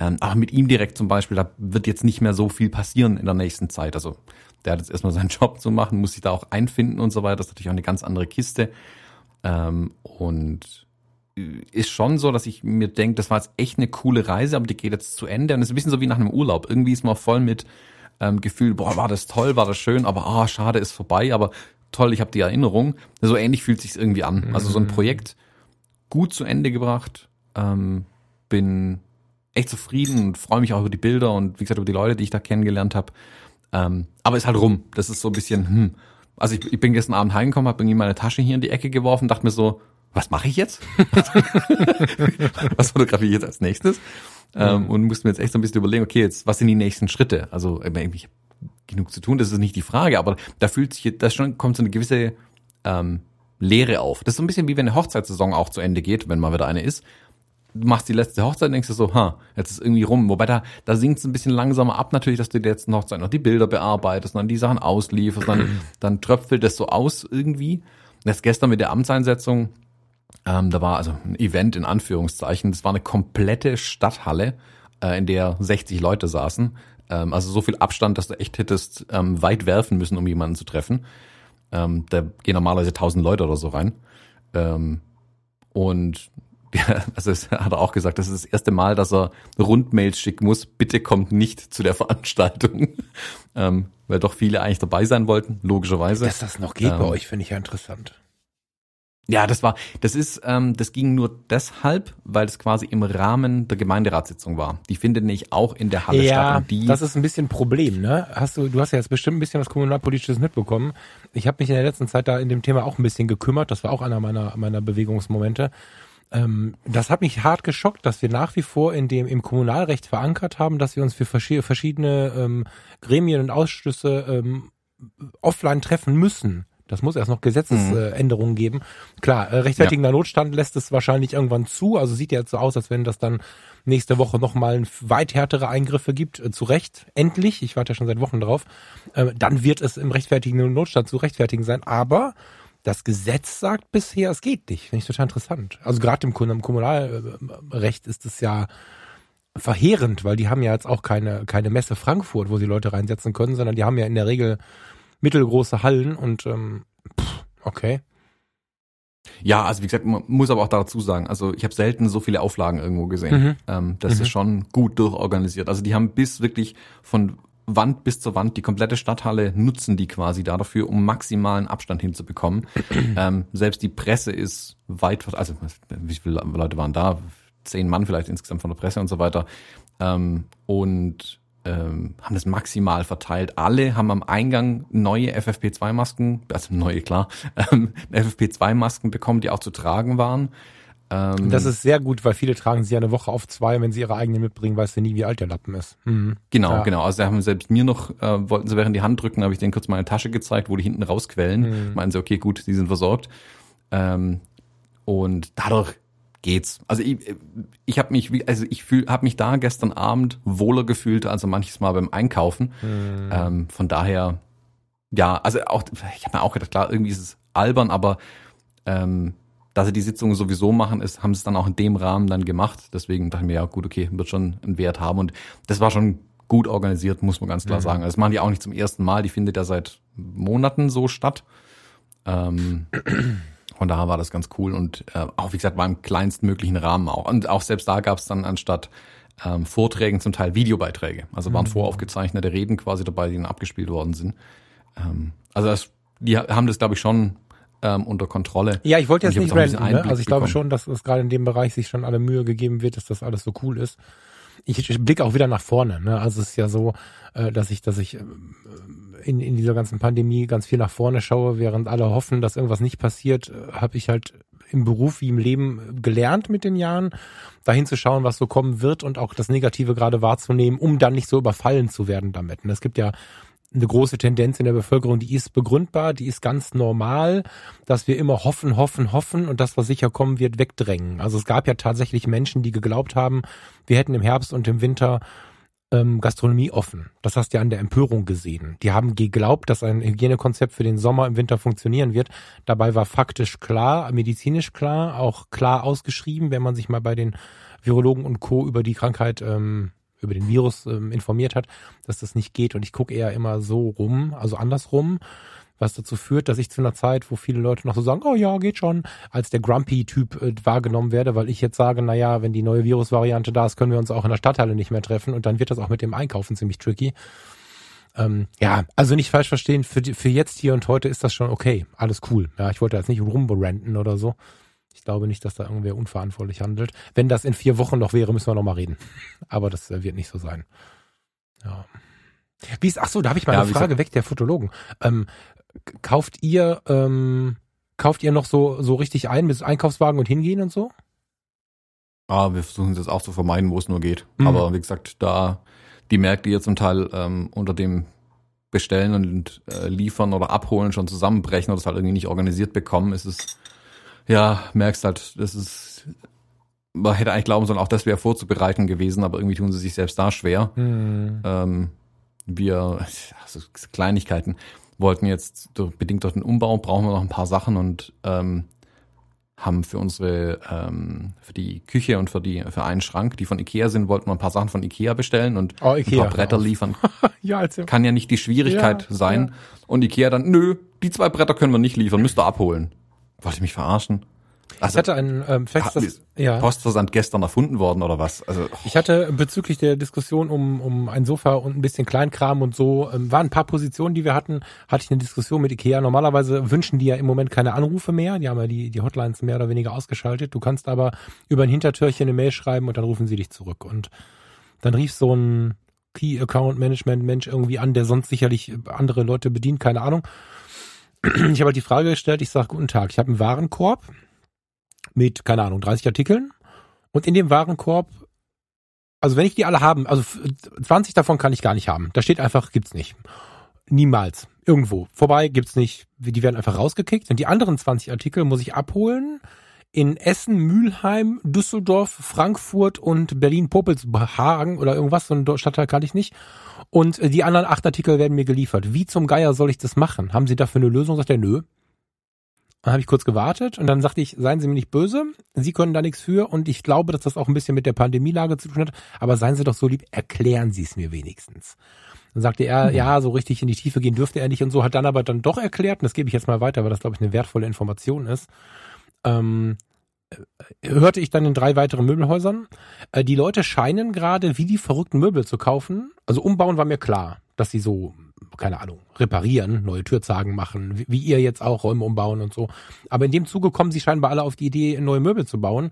Ähm, aber mit ihm direkt zum Beispiel, da wird jetzt nicht mehr so viel passieren in der nächsten Zeit. Also der hat jetzt erstmal seinen Job zu machen, muss sich da auch einfinden und so weiter. Das ist natürlich auch eine ganz andere Kiste. Ähm, und ist schon so, dass ich mir denke, das war jetzt echt eine coole Reise, aber die geht jetzt zu Ende und es ist ein bisschen so wie nach einem Urlaub. Irgendwie ist man voll mit ähm, Gefühl, boah, war das toll, war das schön, aber ah, schade, ist vorbei, aber toll, ich habe die Erinnerung. So ähnlich fühlt sich irgendwie an. Also so ein Projekt gut zu Ende gebracht, ähm, bin echt zufrieden und freue mich auch über die Bilder und wie gesagt über die Leute, die ich da kennengelernt habe. Ähm, aber ist halt rum. Das ist so ein bisschen, hm. Also ich, ich bin gestern Abend heimgekommen, habe irgendwie meine Tasche hier in die Ecke geworfen, dachte mir so, was mache ich jetzt? was fotografiere ich jetzt als nächstes? Ähm, und musste mir jetzt echt so ein bisschen überlegen, okay, jetzt, was sind die nächsten Schritte? Also ich habe genug zu tun, das ist nicht die Frage, aber da fühlt sich, da schon kommt so eine gewisse ähm, Leere auf. Das ist so ein bisschen wie wenn eine Hochzeitssaison auch zu Ende geht, wenn mal wieder eine ist. Du machst die letzte Hochzeit und denkst du so, ha, jetzt ist irgendwie rum. Wobei da, da sinkt es ein bisschen langsamer ab natürlich, dass du die letzten Hochzeit noch die Bilder bearbeitest, dann die Sachen auslieferst, dann, dann tröpfelt das so aus irgendwie. Das gestern mit der Amtseinsetzung, ähm, da war also ein Event in Anführungszeichen, das war eine komplette Stadthalle, äh, in der 60 Leute saßen. Ähm, also so viel Abstand, dass du echt hättest ähm, weit werfen müssen, um jemanden zu treffen. Ähm, da gehen normalerweise 1000 Leute oder so rein. Ähm, und ja, also es hat er auch gesagt, das ist das erste Mal, dass er Rundmails schicken muss, bitte kommt nicht zu der Veranstaltung. ähm, weil doch viele eigentlich dabei sein wollten, logischerweise. Dass das noch geht ähm, bei euch, finde ich ja interessant. Ja, das war, das ist, ähm, das ging nur deshalb, weil es quasi im Rahmen der Gemeinderatssitzung war. Die findet nicht auch in der Halle ja, statt. Die das ist ein bisschen ein Problem, ne? Hast du, du hast ja jetzt bestimmt ein bisschen was kommunalpolitisches mitbekommen. Ich habe mich in der letzten Zeit da in dem Thema auch ein bisschen gekümmert. Das war auch einer meiner meiner Bewegungsmomente. Ähm, das hat mich hart geschockt, dass wir nach wie vor in dem im Kommunalrecht verankert haben, dass wir uns für verschiedene ähm, Gremien und Ausschüsse ähm, offline treffen müssen. Das muss erst noch Gesetzesänderungen mhm. geben. Klar, äh, rechtfertigender ja. Notstand lässt es wahrscheinlich irgendwann zu. Also sieht ja jetzt so aus, als wenn das dann nächste Woche nochmal weit härtere Eingriffe gibt. Äh, zu Recht, endlich, ich warte ja schon seit Wochen drauf. Äh, dann wird es im rechtfertigenden Notstand zu rechtfertigen sein. Aber das Gesetz sagt bisher, es geht nicht. Finde ich total interessant. Also gerade im, Kommunalrecht ist es ja verheerend, weil die haben ja jetzt auch keine, keine Messe Frankfurt, wo sie Leute reinsetzen können, sondern die haben ja in der Regel mittelgroße Hallen und ähm, pff, okay. Ja, also wie gesagt, man muss aber auch dazu sagen, also ich habe selten so viele Auflagen irgendwo gesehen. Mhm. Ähm, das mhm. ist schon gut durchorganisiert. Also die haben bis wirklich von Wand bis zur Wand, die komplette Stadthalle nutzen die quasi da dafür, um maximalen Abstand hinzubekommen. ähm, selbst die Presse ist weit, also wie viele Leute waren da? Zehn Mann vielleicht insgesamt von der Presse und so weiter. Ähm, und ähm, haben das maximal verteilt. Alle haben am Eingang neue FFP2-Masken, also neue, klar, ähm, FFP2-Masken bekommen, die auch zu tragen waren. Ähm, das ist sehr gut, weil viele tragen sie ja eine Woche auf zwei, wenn sie ihre eigene mitbringen, weißt du nie, wie alt der Lappen ist. Mhm. Genau, ja. genau. Also da haben selbst mir noch, äh, wollten sie während die Hand drücken, habe ich denen kurz meine Tasche gezeigt, wo die hinten rausquellen. Mhm. Meinen sie, okay, gut, die sind versorgt. Ähm, und dadurch geht's. Also ich, ich habe mich, also ich fühl, habe mich da gestern Abend wohler gefühlt als manches Mal beim Einkaufen. Mhm. Ähm, von daher, ja, also auch, ich habe mir auch gedacht, klar, irgendwie ist es albern, aber ähm, da sie die Sitzung sowieso machen, ist, haben sie es dann auch in dem Rahmen dann gemacht. Deswegen dachte ich mir, ja gut, okay, wird schon einen Wert haben. Und das war schon gut organisiert, muss man ganz klar mhm. sagen. Also das machen die auch nicht zum ersten Mal, die findet ja seit Monaten so statt. Ähm, von daher war das ganz cool und äh, auch wie gesagt war im kleinstmöglichen Rahmen auch. Und auch selbst da gab es dann anstatt ähm, Vorträgen zum Teil Videobeiträge. Also waren mhm. voraufgezeichnete Reden quasi dabei, die dann abgespielt worden sind. Ähm, also das, die haben das glaube ich schon ähm, unter Kontrolle. Ja, ich wollte jetzt nicht renten, ne? Also ich glaube schon, dass es gerade in dem Bereich sich schon alle Mühe gegeben wird, dass das alles so cool ist. Ich, ich blicke auch wieder nach vorne. Ne? Also es ist ja so, äh, dass ich, dass ich äh, in, in dieser ganzen Pandemie ganz viel nach vorne schaue, während alle hoffen, dass irgendwas nicht passiert, äh, habe ich halt im Beruf wie im Leben gelernt mit den Jahren, dahin zu schauen, was so kommen wird und auch das Negative gerade wahrzunehmen, um dann nicht so überfallen zu werden damit. Und es gibt ja eine große Tendenz in der Bevölkerung, die ist begründbar, die ist ganz normal, dass wir immer hoffen, hoffen, hoffen und das, was sicher kommen wird, wegdrängen. Also es gab ja tatsächlich Menschen, die geglaubt haben, wir hätten im Herbst und im Winter ähm, Gastronomie offen. Das hast du ja an der Empörung gesehen. Die haben geglaubt, dass ein Hygienekonzept für den Sommer im Winter funktionieren wird. Dabei war faktisch klar, medizinisch klar, auch klar ausgeschrieben, wenn man sich mal bei den Virologen und Co. über die Krankheit ähm, über den Virus ähm, informiert hat, dass das nicht geht. Und ich gucke eher immer so rum, also andersrum, was dazu führt, dass ich zu einer Zeit, wo viele Leute noch so sagen, oh ja, geht schon, als der Grumpy-Typ äh, wahrgenommen werde, weil ich jetzt sage, na ja, wenn die neue Virusvariante da ist, können wir uns auch in der Stadthalle nicht mehr treffen und dann wird das auch mit dem Einkaufen ziemlich tricky. Ähm, ja, also nicht falsch verstehen, für, für jetzt hier und heute ist das schon okay, alles cool. Ja, ich wollte jetzt nicht rumberenten oder so. Ich glaube nicht, dass da irgendwer unverantwortlich handelt. Wenn das in vier Wochen noch wäre, müssen wir noch mal reden. Aber das äh, wird nicht so sein. Ja. Wie ist, ach so, da habe ich mal ja, eine Frage weg der Fotologen. Ähm, kauft ihr, ähm, kauft ihr noch so, so richtig ein mit Einkaufswagen und hingehen und so? Ah, wir versuchen das auch zu vermeiden, wo es nur geht. Mhm. Aber wie gesagt, da die Märkte hier zum Teil ähm, unter dem Bestellen und äh, Liefern oder Abholen schon zusammenbrechen oder es halt irgendwie nicht organisiert bekommen, ist es ja, merkst halt, das ist man hätte eigentlich glauben sollen, auch das wäre vorzubereiten gewesen, aber irgendwie tun sie sich selbst da schwer. Mhm. Ähm, wir, also Kleinigkeiten, wollten jetzt bedingt durch den Umbau, brauchen wir noch ein paar Sachen und ähm, haben für unsere, ähm, für die Küche und für die, für einen Schrank, die von Ikea sind, wollten wir ein paar Sachen von Ikea bestellen und oh, Ikea, ein paar Bretter liefern. ja, also. Kann ja nicht die Schwierigkeit ja, sein. Ja. Und Ikea dann, nö, die zwei Bretter können wir nicht liefern, müsst ihr abholen. Wollte ich mich verarschen? Also, ich hatte ein ähm, festes ja. Postversand gestern erfunden worden oder was? Also oh. ich hatte bezüglich der Diskussion um um ein Sofa und ein bisschen Kleinkram und so ähm, waren ein paar Positionen, die wir hatten. Hatte ich eine Diskussion mit Ikea. Normalerweise wünschen die ja im Moment keine Anrufe mehr. Die haben ja die die Hotlines mehr oder weniger ausgeschaltet. Du kannst aber über ein Hintertürchen eine Mail schreiben und dann rufen sie dich zurück. Und dann rief so ein Key Account Management Mensch irgendwie an, der sonst sicherlich andere Leute bedient, keine Ahnung. Ich habe halt die Frage gestellt. Ich sage guten Tag. Ich habe einen Warenkorb mit, keine Ahnung, 30 Artikeln. Und in dem Warenkorb, also wenn ich die alle haben, also 20 davon kann ich gar nicht haben. Da steht einfach, gibt's nicht. Niemals. Irgendwo. Vorbei gibt's nicht. Die werden einfach rausgekickt. Und die anderen 20 Artikel muss ich abholen in Essen, Mülheim, Düsseldorf, Frankfurt und Berlin-Popelshagen oder irgendwas, so ein Stadtteil kann ich nicht. Und die anderen acht Artikel werden mir geliefert. Wie zum Geier soll ich das machen? Haben Sie dafür eine Lösung? Sagt er, nö. Dann habe ich kurz gewartet und dann sagte ich, seien Sie mir nicht böse, Sie können da nichts für und ich glaube, dass das auch ein bisschen mit der Pandemielage zu tun hat, aber seien Sie doch so lieb, erklären Sie es mir wenigstens. Dann sagte er, mhm. ja, so richtig in die Tiefe gehen dürfte er nicht und so, hat dann aber dann doch erklärt, und das gebe ich jetzt mal weiter, weil das, glaube ich, eine wertvolle Information ist. Ähm, äh, hörte ich dann in drei weiteren Möbelhäusern. Äh, die Leute scheinen gerade wie die verrückten Möbel zu kaufen. Also umbauen war mir klar, dass sie so keine Ahnung, reparieren, neue Türzagen machen, wie, wie ihr jetzt auch Räume umbauen und so. Aber in dem Zuge kommen sie scheinbar alle auf die Idee, neue Möbel zu bauen.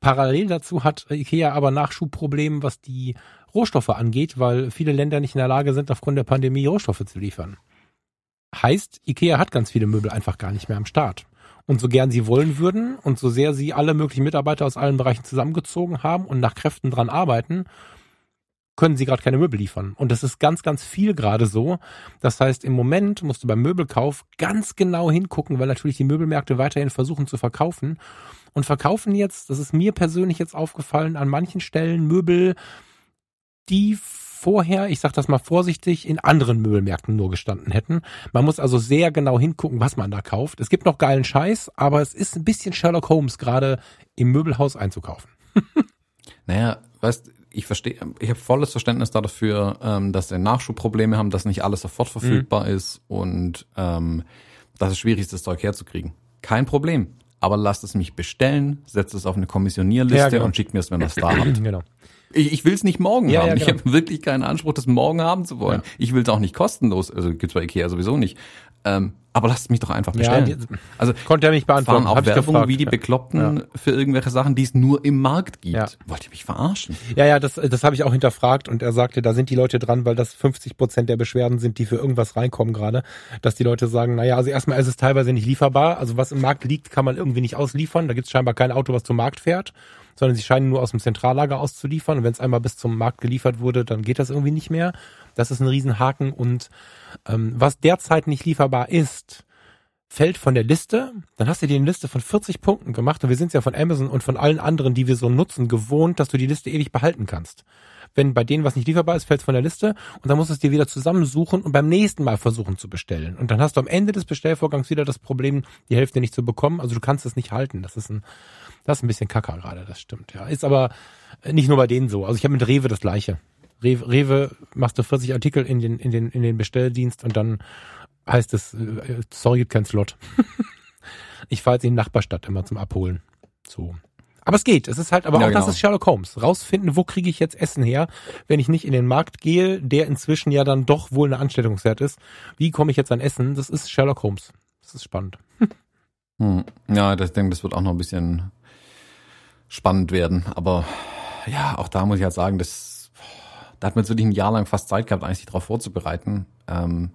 Parallel dazu hat IKEA aber Nachschubprobleme, was die Rohstoffe angeht, weil viele Länder nicht in der Lage sind, aufgrund der Pandemie Rohstoffe zu liefern. Heißt, IKEA hat ganz viele Möbel einfach gar nicht mehr am Start. Und so gern sie wollen würden und so sehr sie alle möglichen Mitarbeiter aus allen Bereichen zusammengezogen haben und nach Kräften dran arbeiten, können sie gerade keine Möbel liefern. Und das ist ganz, ganz viel gerade so. Das heißt, im Moment musst du beim Möbelkauf ganz genau hingucken, weil natürlich die Möbelmärkte weiterhin versuchen zu verkaufen. Und verkaufen jetzt, das ist mir persönlich jetzt aufgefallen, an manchen Stellen Möbel, die vorher, ich sag das mal vorsichtig, in anderen Möbelmärkten nur gestanden hätten. Man muss also sehr genau hingucken, was man da kauft. Es gibt noch geilen Scheiß, aber es ist ein bisschen Sherlock Holmes gerade im Möbelhaus einzukaufen. naja, weißt ich verstehe, ich habe volles Verständnis dafür, ähm, dass sie Nachschubprobleme haben, dass nicht alles sofort verfügbar mhm. ist und ähm, dass es schwierig ist, das Zeug herzukriegen. Kein Problem. Aber lasst es mich bestellen, setzt es auf eine Kommissionierliste ja, genau. und schickt mir es, wenn ihr es da habt. Genau. Ich, ich will es nicht morgen ja, haben. Ja, genau. Ich habe wirklich keinen Anspruch, das morgen haben zu wollen. Ja. Ich will es auch nicht kostenlos, also gibt's bei Ikea sowieso nicht. Ähm, aber lasst mich doch einfach bestellen. Ja, die, also konnte er nicht beantworten. Fahren auch Werbung wie die Bekloppten ja. für irgendwelche Sachen, die es nur im Markt gibt. Ja. Wollt ihr mich verarschen? Ja, ja, das, das habe ich auch hinterfragt und er sagte, da sind die Leute dran, weil das 50 Prozent der Beschwerden sind, die für irgendwas reinkommen gerade, dass die Leute sagen, naja, also erstmal ist es teilweise nicht lieferbar. Also was im Markt liegt, kann man irgendwie nicht ausliefern. Da gibt es scheinbar kein Auto, was zum Markt fährt sondern sie scheinen nur aus dem Zentrallager auszuliefern. Und wenn es einmal bis zum Markt geliefert wurde, dann geht das irgendwie nicht mehr. Das ist ein Riesenhaken. Und ähm, was derzeit nicht lieferbar ist, fällt von der Liste, dann hast du dir eine Liste von 40 Punkten gemacht und wir sind ja von Amazon und von allen anderen, die wir so nutzen, gewohnt, dass du die Liste ewig behalten kannst. Wenn bei denen was nicht lieferbar ist, fällt es von der Liste und dann musst du es dir wieder zusammensuchen und beim nächsten Mal versuchen zu bestellen. Und dann hast du am Ende des Bestellvorgangs wieder das Problem, die Hälfte nicht zu bekommen. Also du kannst es nicht halten. Das ist ein, das ist ein bisschen kacker gerade, das stimmt. Ja, ist aber nicht nur bei denen so. Also ich habe mit Rewe das gleiche. Rewe, Rewe machst du 40 Artikel in den in den in den Bestelldienst und dann heißt es, äh, sorry, gibt kein Slot. ich fahre jetzt in die Nachbarstadt immer zum Abholen. So. Aber es geht. Es ist halt, aber ja, auch genau. das ist Sherlock Holmes. Rausfinden, wo kriege ich jetzt Essen her, wenn ich nicht in den Markt gehe, der inzwischen ja dann doch wohl eine Anstellungswert ist. Wie komme ich jetzt an Essen? Das ist Sherlock Holmes. Das ist spannend. Hm. Ja, ich denke, das wird auch noch ein bisschen spannend werden. Aber ja, auch da muss ich halt sagen, das, da hat man jetzt wirklich ein Jahr lang fast Zeit gehabt, eigentlich sich darauf vorzubereiten. Ähm,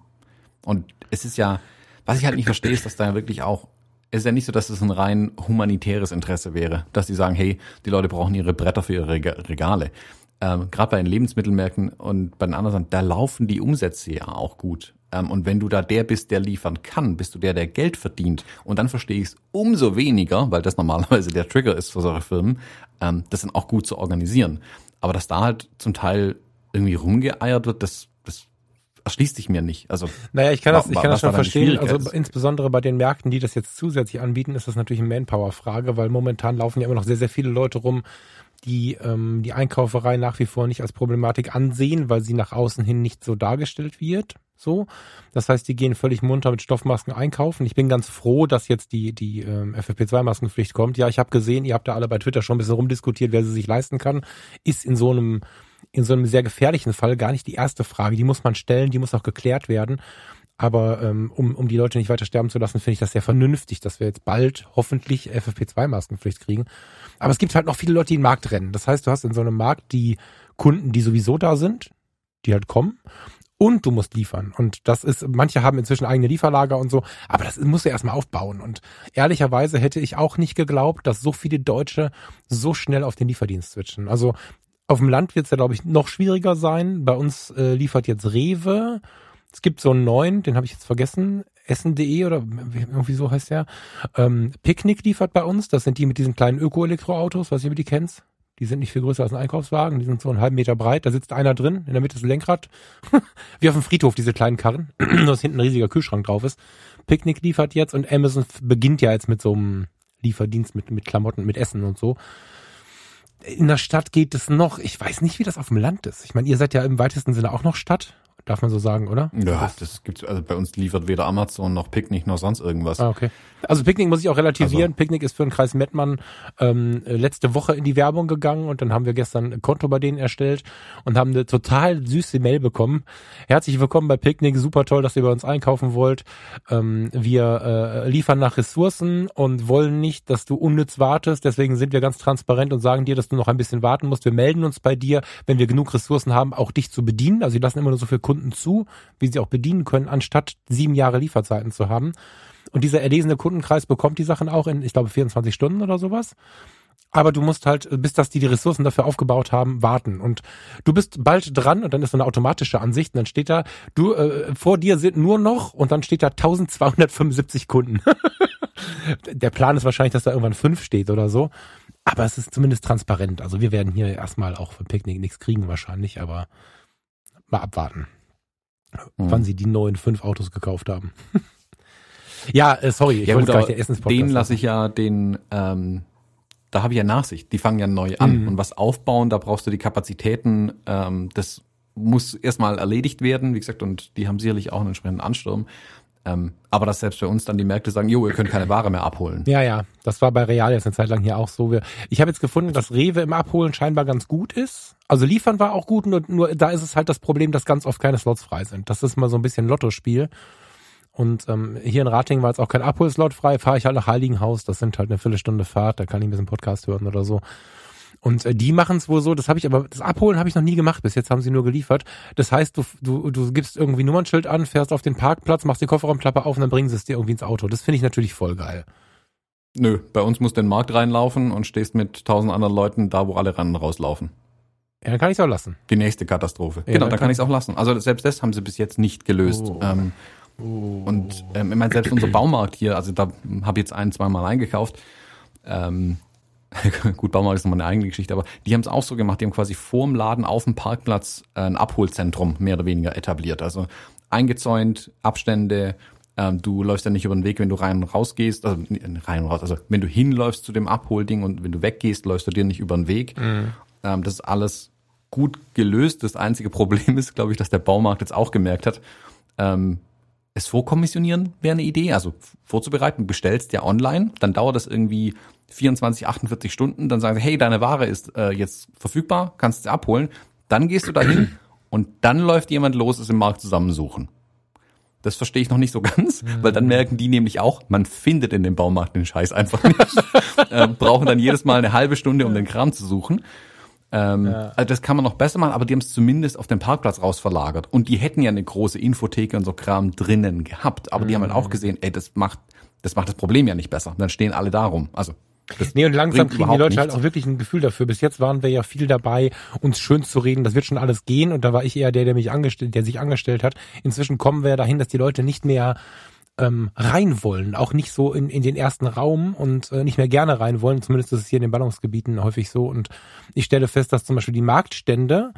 und es ist ja, was ich halt nicht verstehe, ist, dass da ja wirklich auch, ist ja nicht so, dass es ein rein humanitäres Interesse wäre, dass die sagen, hey, die Leute brauchen ihre Bretter für ihre Regale. Ähm, Gerade bei den Lebensmittelmärkten und bei den anderen, da laufen die Umsätze ja auch gut. Ähm, und wenn du da der bist, der liefern kann, bist du der, der Geld verdient. Und dann verstehe ich es umso weniger, weil das normalerweise der Trigger ist für solche Firmen, ähm, das dann auch gut zu organisieren. Aber dass da halt zum Teil irgendwie rumgeeiert wird, das erschließt sich mir nicht. Also naja, ich kann das, ich kann das schon verstehen. Also insbesondere bei den Märkten, die das jetzt zusätzlich anbieten, ist das natürlich eine Manpower-Frage, weil momentan laufen ja immer noch sehr, sehr viele Leute rum, die ähm, die Einkauferei nach wie vor nicht als Problematik ansehen, weil sie nach außen hin nicht so dargestellt wird. So, das heißt, die gehen völlig munter mit Stoffmasken einkaufen. Ich bin ganz froh, dass jetzt die die ähm, FFP2-Maskenpflicht kommt. Ja, ich habe gesehen, ihr habt da alle bei Twitter schon ein bisschen rumdiskutiert, wer sie sich leisten kann. Ist in so einem in so einem sehr gefährlichen Fall gar nicht die erste Frage. Die muss man stellen, die muss auch geklärt werden. Aber ähm, um, um die Leute nicht weiter sterben zu lassen, finde ich das sehr vernünftig, dass wir jetzt bald hoffentlich FFP2-Maskenpflicht kriegen. Aber es gibt halt noch viele Leute, die in den Markt rennen. Das heißt, du hast in so einem Markt die Kunden, die sowieso da sind, die halt kommen und du musst liefern. Und das ist, manche haben inzwischen eigene Lieferlager und so, aber das musst du erstmal aufbauen. Und ehrlicherweise hätte ich auch nicht geglaubt, dass so viele Deutsche so schnell auf den Lieferdienst switchen. Also auf dem Land wird es ja, glaube ich, noch schwieriger sein. Bei uns äh, liefert jetzt Rewe. Es gibt so einen neuen, den habe ich jetzt vergessen, essen.de oder irgendwie so heißt der. Ähm, Picknick liefert bei uns. Das sind die mit diesen kleinen Öko-Elektroautos, ich, ob du die kennst. Die sind nicht viel größer als ein Einkaufswagen, die sind so einen halben Meter breit. Da sitzt einer drin, in der Mitte ist ein Lenkrad. Wie auf dem Friedhof, diese kleinen Karren, dass hinten ein riesiger Kühlschrank drauf ist. Picknick liefert jetzt und Amazon beginnt ja jetzt mit so einem Lieferdienst mit, mit Klamotten, mit Essen und so. In der Stadt geht es noch. Ich weiß nicht, wie das auf dem Land ist. Ich meine, ihr seid ja im weitesten Sinne auch noch Stadt darf man so sagen, oder? Ja, das gibt's, also bei uns liefert weder Amazon noch Picknick noch sonst irgendwas. Ah, okay. Also Picknick muss ich auch relativieren. Also. Picknick ist für den Kreis Mettmann ähm, letzte Woche in die Werbung gegangen und dann haben wir gestern ein Konto bei denen erstellt und haben eine total süße Mail bekommen. Herzlich willkommen bei Picknick, super toll, dass ihr bei uns einkaufen wollt. Ähm, wir äh, liefern nach Ressourcen und wollen nicht, dass du unnütz wartest. Deswegen sind wir ganz transparent und sagen dir, dass du noch ein bisschen warten musst. Wir melden uns bei dir, wenn wir genug Ressourcen haben, auch dich zu bedienen. Also sie lassen immer nur so viel Kunden Kunden zu, wie sie auch bedienen können, anstatt sieben Jahre Lieferzeiten zu haben. Und dieser erlesene Kundenkreis bekommt die Sachen auch in, ich glaube, 24 Stunden oder sowas. Aber du musst halt, bis dass die die Ressourcen dafür aufgebaut haben, warten. Und du bist bald dran und dann ist so eine automatische Ansicht und dann steht da, du, äh, vor dir sind nur noch und dann steht da 1275 Kunden. Der Plan ist wahrscheinlich, dass da irgendwann fünf steht oder so. Aber es ist zumindest transparent. Also wir werden hier erstmal auch für Picknick nichts kriegen wahrscheinlich, aber mal abwarten mhm. wann sie die neuen fünf Autos gekauft haben. ja, äh, sorry, ich ja, wollte gut, der Essenspodcast. Den lasse ich ja den, ähm, da habe ich ja Nachsicht. Die fangen ja neu an mhm. und was aufbauen, da brauchst du die Kapazitäten. Ähm, das muss erstmal erledigt werden, wie gesagt, und die haben sicherlich auch einen entsprechenden Ansturm. Ähm, aber dass selbst bei uns dann die Märkte sagen, jo, ihr könnt keine Ware mehr abholen. Ja, ja, das war bei Real jetzt eine Zeit lang hier auch so. Ich habe jetzt gefunden, dass Rewe im Abholen scheinbar ganz gut ist. Also liefern war auch gut, nur, nur da ist es halt das Problem, dass ganz oft keine Slots frei sind. Das ist mal so ein bisschen Lottospiel. Und ähm, hier in Rating war jetzt auch kein Abholslot frei, fahre ich halt nach Heiligenhaus, das sind halt eine Viertelstunde Fahrt, da kann ich ein bisschen Podcast hören oder so. Und äh, die machen es wohl so, das habe ich aber, das Abholen habe ich noch nie gemacht, bis jetzt haben sie nur geliefert. Das heißt, du, du, du gibst irgendwie Nummernschild an, fährst auf den Parkplatz, machst die Kofferraumklappe auf und dann bringen sie es dir irgendwie ins Auto. Das finde ich natürlich voll geil. Nö, bei uns musst du in den Markt reinlaufen und stehst mit tausend anderen Leuten da, wo alle rennen rauslaufen. Ja, dann kann ich es auch lassen. Die nächste Katastrophe. Ja, genau, dann, kann ich es auch lassen. Also selbst das haben sie bis jetzt nicht gelöst. Oh. Ähm, oh. Und ähm, ich meine, selbst unser Baumarkt hier, also da habe ich jetzt ein, zwei Mal eingekauft. Ähm, gut, Baumarkt ist nochmal eine eigene Geschichte, aber die haben es auch so gemacht, die haben quasi vorm Laden auf dem Parkplatz äh, ein Abholzentrum mehr oder weniger etabliert. Also eingezäunt, Abstände, ähm, du läufst ja nicht über den Weg, wenn du rein und raus gehst, also rein und raus, also wenn du hinläufst zu dem Abholding und wenn du weggehst, läufst du dir nicht über den Weg. Mhm. Ähm, das ist alles gut gelöst. Das einzige Problem ist, glaube ich, dass der Baumarkt jetzt auch gemerkt hat, ähm, es vorkommissionieren wäre eine Idee, also vorzubereiten, du bestellst ja online, dann dauert das irgendwie 24, 48 Stunden, dann sagen sie, hey, deine Ware ist äh, jetzt verfügbar, kannst sie abholen. Dann gehst du dahin und dann läuft jemand los, es im Markt zusammensuchen. Das verstehe ich noch nicht so ganz, weil dann merken die nämlich auch, man findet in dem Baumarkt den Scheiß einfach nicht. äh, brauchen dann jedes Mal eine halbe Stunde, um den Kram zu suchen. Ähm, ja. Also das kann man noch besser machen, aber die haben es zumindest auf den Parkplatz raus verlagert. Und die hätten ja eine große Infotheke und so Kram drinnen gehabt. Aber die haben halt auch mhm. gesehen, ey, das macht, das macht das Problem ja nicht besser. Dann stehen alle darum. Also Das nee, und langsam kriegen die Leute nichts. halt auch wirklich ein Gefühl dafür. Bis jetzt waren wir ja viel dabei, uns schön zu reden, das wird schon alles gehen. Und da war ich eher der, der mich angestellt, der sich angestellt hat. Inzwischen kommen wir dahin, dass die Leute nicht mehr ähm, rein wollen, auch nicht so in, in den ersten Raum und äh, nicht mehr gerne rein wollen. Zumindest ist es hier in den Ballungsgebieten häufig so. Und ich stelle fest, dass zum Beispiel die Marktstände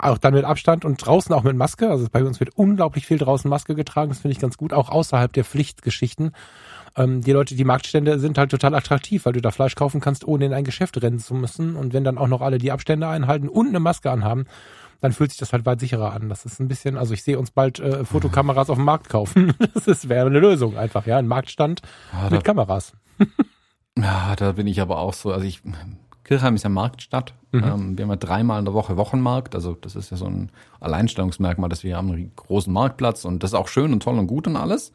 auch dann mit Abstand und draußen auch mit Maske. Also bei uns wird unglaublich viel draußen Maske getragen. Das finde ich ganz gut, auch außerhalb der Pflichtgeschichten. Ähm, die Leute, die Marktstände sind halt total attraktiv, weil du da Fleisch kaufen kannst, ohne in ein Geschäft rennen zu müssen. Und wenn dann auch noch alle die Abstände einhalten und eine Maske anhaben, dann fühlt sich das halt weit sicherer an. Das ist ein bisschen, also ich sehe uns bald äh, Fotokameras auf dem Markt kaufen. Das wäre eine Lösung einfach, ja, ein Marktstand ja, mit Kameras. ja, da bin ich aber auch so, also ich, Kirchheim ist ja Marktstadt. Mhm. Ähm, wir haben ja dreimal in der Woche Wochenmarkt, also das ist ja so ein Alleinstellungsmerkmal, dass wir haben einen großen Marktplatz und das ist auch schön und toll und gut und alles.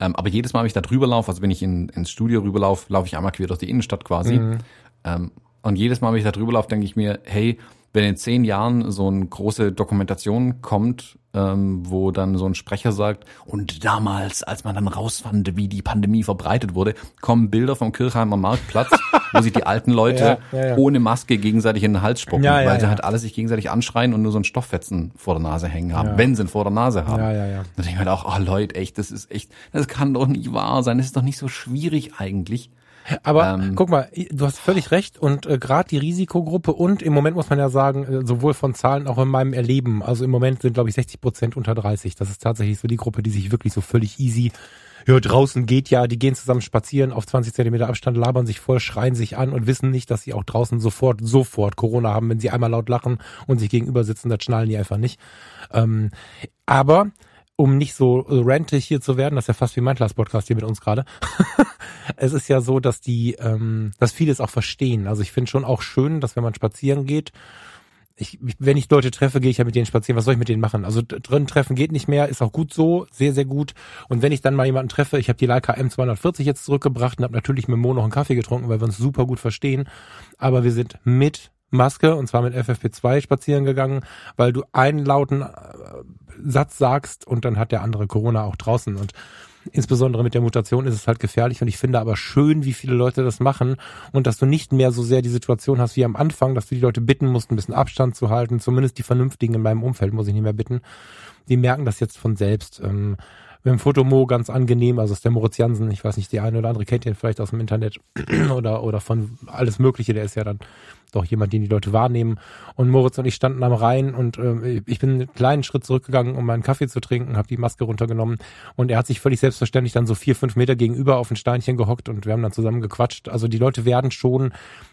Ähm, aber jedes Mal, wenn ich da drüber laufe, also wenn ich in, ins Studio rüberlaufe, laufe ich einmal quer durch die Innenstadt quasi. Mhm. Ähm, und jedes Mal, wenn ich da drüber laufe, denke ich mir, hey, wenn in zehn Jahren so eine große Dokumentation kommt, ähm, wo dann so ein Sprecher sagt, und damals, als man dann rausfand, wie die Pandemie verbreitet wurde, kommen Bilder vom Kirchheimer Marktplatz, wo sich die alten Leute ja, ja, ja. ohne Maske gegenseitig in den Hals spucken, weil sie halt alle sich gegenseitig anschreien und nur so ein Stofffetzen vor der Nase hängen haben, wenn sie ihn vor der Nase haben. Ja, ja, ja. Dann denke ich mir halt auch, oh Leute, echt, das ist echt, das kann doch nicht wahr sein, das ist doch nicht so schwierig eigentlich. Aber ähm, guck mal, du hast völlig recht und äh, gerade die Risikogruppe und im Moment muss man ja sagen, äh, sowohl von Zahlen auch in meinem Erleben, also im Moment sind glaube ich 60 Prozent unter 30. Das ist tatsächlich so die Gruppe, die sich wirklich so völlig easy ja, draußen geht ja, die gehen zusammen spazieren auf 20 Zentimeter Abstand, labern sich voll, schreien sich an und wissen nicht, dass sie auch draußen sofort, sofort Corona haben. Wenn sie einmal laut lachen und sich gegenüber sitzen, das schnallen die einfach nicht. Ähm, aber um nicht so rantig hier zu werden, das ist ja fast wie mein Class-Podcast hier mit uns gerade. es ist ja so, dass die, ähm, dass viele es auch verstehen. Also ich finde schon auch schön, dass wenn man spazieren geht, ich, wenn ich Leute treffe, gehe ich ja mit denen spazieren. Was soll ich mit denen machen? Also drin treffen geht nicht mehr, ist auch gut so, sehr, sehr gut. Und wenn ich dann mal jemanden treffe, ich habe die Leica M240 jetzt zurückgebracht und habe natürlich mit Mo noch einen Kaffee getrunken, weil wir uns super gut verstehen. Aber wir sind mit Maske und zwar mit FFP2 spazieren gegangen, weil du einen lauten äh, Satz sagst und dann hat der andere Corona auch draußen und insbesondere mit der Mutation ist es halt gefährlich und ich finde aber schön, wie viele Leute das machen und dass du nicht mehr so sehr die Situation hast wie am Anfang, dass du die Leute bitten musst, ein bisschen Abstand zu halten, zumindest die Vernünftigen in meinem Umfeld muss ich nicht mehr bitten. Die merken das jetzt von selbst. Ähm, mit dem Fotomo ganz angenehm, also ist der Moritz Jansen, ich weiß nicht, die eine oder andere kennt ihn vielleicht aus dem Internet oder, oder von alles Mögliche, der ist ja dann doch jemand, den die Leute wahrnehmen. Und Moritz und ich standen am Rhein und äh, ich bin einen kleinen Schritt zurückgegangen, um meinen Kaffee zu trinken, habe die Maske runtergenommen und er hat sich völlig selbstverständlich dann so vier, fünf Meter gegenüber auf ein Steinchen gehockt und wir haben dann zusammen gequatscht. Also die Leute werden schon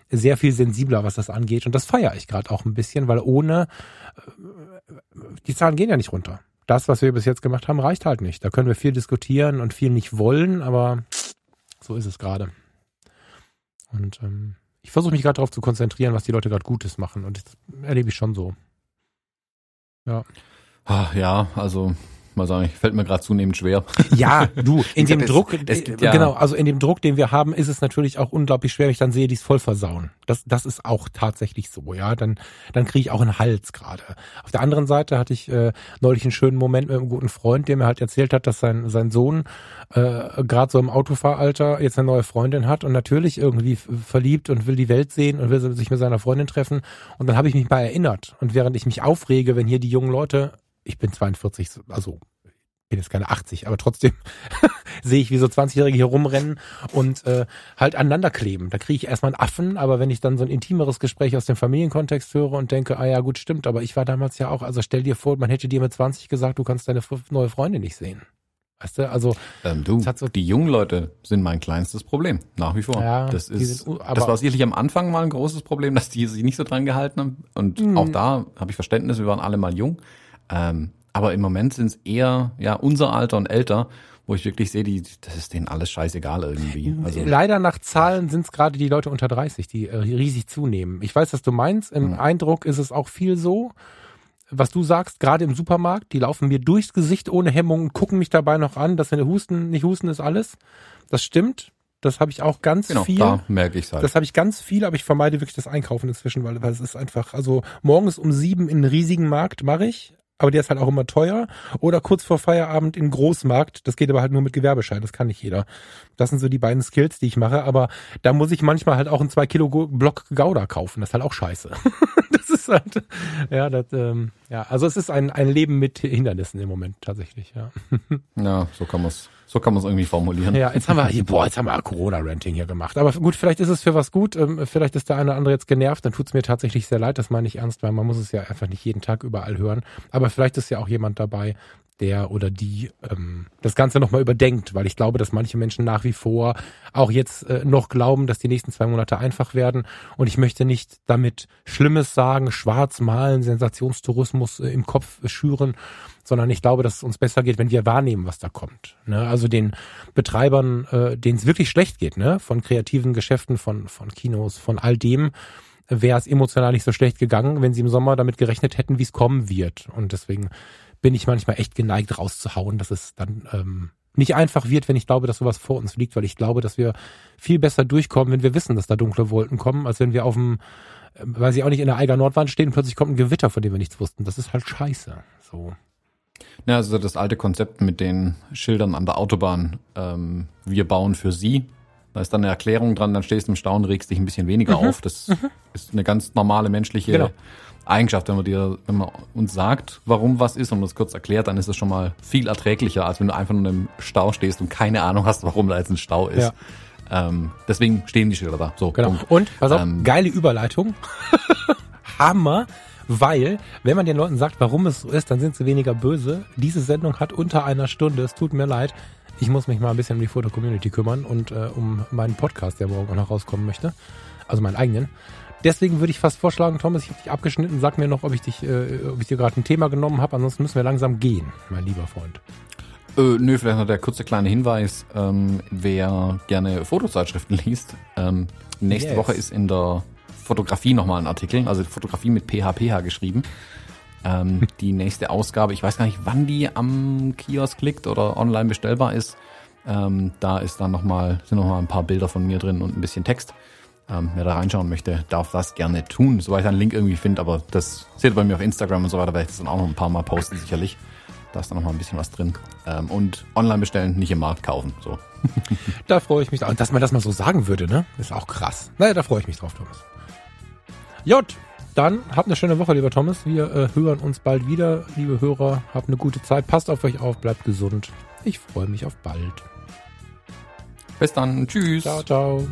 sehr viel sensibler, was das angeht und das feiere ich gerade auch ein bisschen, weil ohne äh, die Zahlen gehen ja nicht runter. Das, was wir bis jetzt gemacht haben, reicht halt nicht. Da können wir viel diskutieren und viel nicht wollen, aber so ist es gerade. Und ähm, ich versuche mich gerade darauf zu konzentrieren, was die Leute gerade Gutes machen. Und das erlebe ich schon so. Ja. Ach, ja, also mal sagen, fällt mir gerade zunehmend schwer. Ja, du, in dem Druck, es, es ja genau, also in dem Druck, den wir haben, ist es natürlich auch unglaublich schwer, wenn ich dann sehe, die es voll versauen. Das, das ist auch tatsächlich so, ja. Dann, dann kriege ich auch einen Hals gerade. Auf der anderen Seite hatte ich äh, neulich einen schönen Moment mit einem guten Freund, der mir halt erzählt hat, dass sein, sein Sohn äh, gerade so im Autofahralter jetzt eine neue Freundin hat und natürlich irgendwie verliebt und will die Welt sehen und will sich mit seiner Freundin treffen. Und dann habe ich mich mal erinnert. Und während ich mich aufrege, wenn hier die jungen Leute ich bin 42, also bin jetzt keine 80, aber trotzdem sehe ich, wie so 20-Jährige hier rumrennen und äh, halt aneinander kleben. Da kriege ich erstmal einen Affen, aber wenn ich dann so ein intimeres Gespräch aus dem Familienkontext höre und denke, ah ja, gut, stimmt, aber ich war damals ja auch, also stell dir vor, man hätte dir mit 20 gesagt, du kannst deine neue Freundin nicht sehen. Weißt du, also ähm, du, so die jungen Leute sind mein kleinstes Problem, nach wie vor. Ja, das ist, sind, das war sicherlich am Anfang mal ein großes Problem, dass die sich nicht so dran gehalten haben. Und mh. auch da habe ich Verständnis, wir waren alle mal jung. Ähm, aber im Moment sind es eher ja unser Alter und älter, wo ich wirklich sehe, die, das ist denen alles scheißegal irgendwie. Also Leider nach Zahlen sind es gerade die Leute unter 30, die äh, riesig zunehmen. Ich weiß, was du meinst. Im mhm. Eindruck ist es auch viel so. Was du sagst, gerade im Supermarkt, die laufen mir durchs Gesicht ohne Hemmung und gucken mich dabei noch an, dass sie husten, nicht husten ist alles. Das stimmt. Das habe ich auch ganz genau, viel. Da merke ich halt. Das habe ich ganz viel, aber ich vermeide wirklich das Einkaufen inzwischen, weil, weil es ist einfach, also morgens um sieben in einen riesigen Markt mache ich, aber der ist halt auch immer teuer. Oder kurz vor Feierabend in Großmarkt, das geht aber halt nur mit Gewerbeschein, das kann nicht jeder. Das sind so die beiden Skills, die ich mache, aber da muss ich manchmal halt auch einen 2 Kilo Block Gouda kaufen, das ist halt auch scheiße. das ist halt, ja, das, ähm, ja, also es ist ein, ein Leben mit Hindernissen im Moment tatsächlich, ja. ja, so kann man es so kann man es irgendwie formulieren. Ja, jetzt haben wir hier, boah, jetzt haben wir Corona-Ranting hier gemacht. Aber gut, vielleicht ist es für was gut. Ähm, vielleicht ist der eine oder andere jetzt genervt. Dann tut es mir tatsächlich sehr leid. Das meine ich ernst, weil man muss es ja einfach nicht jeden Tag überall hören. Aber vielleicht ist ja auch jemand dabei, der oder die ähm, das Ganze nochmal überdenkt, weil ich glaube, dass manche Menschen nach wie vor auch jetzt äh, noch glauben, dass die nächsten zwei Monate einfach werden. Und ich möchte nicht damit Schlimmes sagen, schwarz malen, Sensationstourismus äh, im Kopf schüren, sondern ich glaube, dass es uns besser geht, wenn wir wahrnehmen, was da kommt. Ne? Also den Betreibern, äh, denen es wirklich schlecht geht, ne? von kreativen Geschäften, von, von Kinos, von all dem, wäre es emotional nicht so schlecht gegangen, wenn sie im Sommer damit gerechnet hätten, wie es kommen wird. Und deswegen bin ich manchmal echt geneigt rauszuhauen, dass es dann ähm, nicht einfach wird, wenn ich glaube, dass sowas vor uns liegt, weil ich glaube, dass wir viel besser durchkommen, wenn wir wissen, dass da dunkle Wolken kommen, als wenn wir auf dem, äh, weiß ich auch nicht, in der Eiger Nordwand stehen und plötzlich kommt ein Gewitter, von dem wir nichts wussten. Das ist halt scheiße. So. Ja, also das alte Konzept mit den Schildern an der Autobahn, ähm, wir bauen für sie. Da ist dann eine Erklärung dran, dann stehst du im Stau und regst dich ein bisschen weniger mhm. auf. Das mhm. ist eine ganz normale menschliche genau. Eigenschaft. Wenn man dir, wenn man uns sagt, warum was ist und das kurz erklärt, dann ist das schon mal viel erträglicher, als wenn du einfach nur im Stau stehst und keine Ahnung hast, warum da jetzt ein Stau ist. Ja. Ähm, deswegen stehen die Schilder da. So, genau. Punkt. Und, pass auf, ähm, geile Überleitung. Hammer weil, wenn man den Leuten sagt, warum es so ist, dann sind sie weniger böse. Diese Sendung hat unter einer Stunde, es tut mir leid. Ich muss mich mal ein bisschen um die Foto-Community kümmern und äh, um meinen Podcast, der morgen auch noch rauskommen möchte. Also meinen eigenen. Deswegen würde ich fast vorschlagen, Thomas, ich habe dich abgeschnitten. Sag mir noch, ob ich dich, äh, ob ich dir gerade ein Thema genommen habe. Ansonsten müssen wir langsam gehen, mein lieber Freund. Äh, nö, vielleicht noch der kurze kleine Hinweis. Ähm, wer gerne Fotozeitschriften liest, ähm, nächste yes. Woche ist in der Fotografie nochmal einen Artikel, also Fotografie mit PHPH geschrieben. Ähm, die nächste Ausgabe, ich weiß gar nicht, wann die am Kiosk liegt oder online bestellbar ist. Ähm, da ist dann nochmal, sind nochmal ein paar Bilder von mir drin und ein bisschen Text. Ähm, wer da reinschauen möchte, darf das gerne tun, soweit ich einen Link irgendwie finde, aber das seht ihr bei mir auf Instagram und so weiter, werde ich das dann auch noch ein paar Mal posten, sicherlich. Da ist dann nochmal ein bisschen was drin. Ähm, und online bestellen, nicht im Markt kaufen. So. da freue ich mich, dass man das mal so sagen würde, ne? Ist auch krass. Naja, da freue ich mich drauf, Thomas. Jut, dann habt eine schöne Woche, lieber Thomas. Wir äh, hören uns bald wieder, liebe Hörer. Habt eine gute Zeit. Passt auf euch auf, bleibt gesund. Ich freue mich auf bald. Bis dann. Tschüss. Ciao, ciao.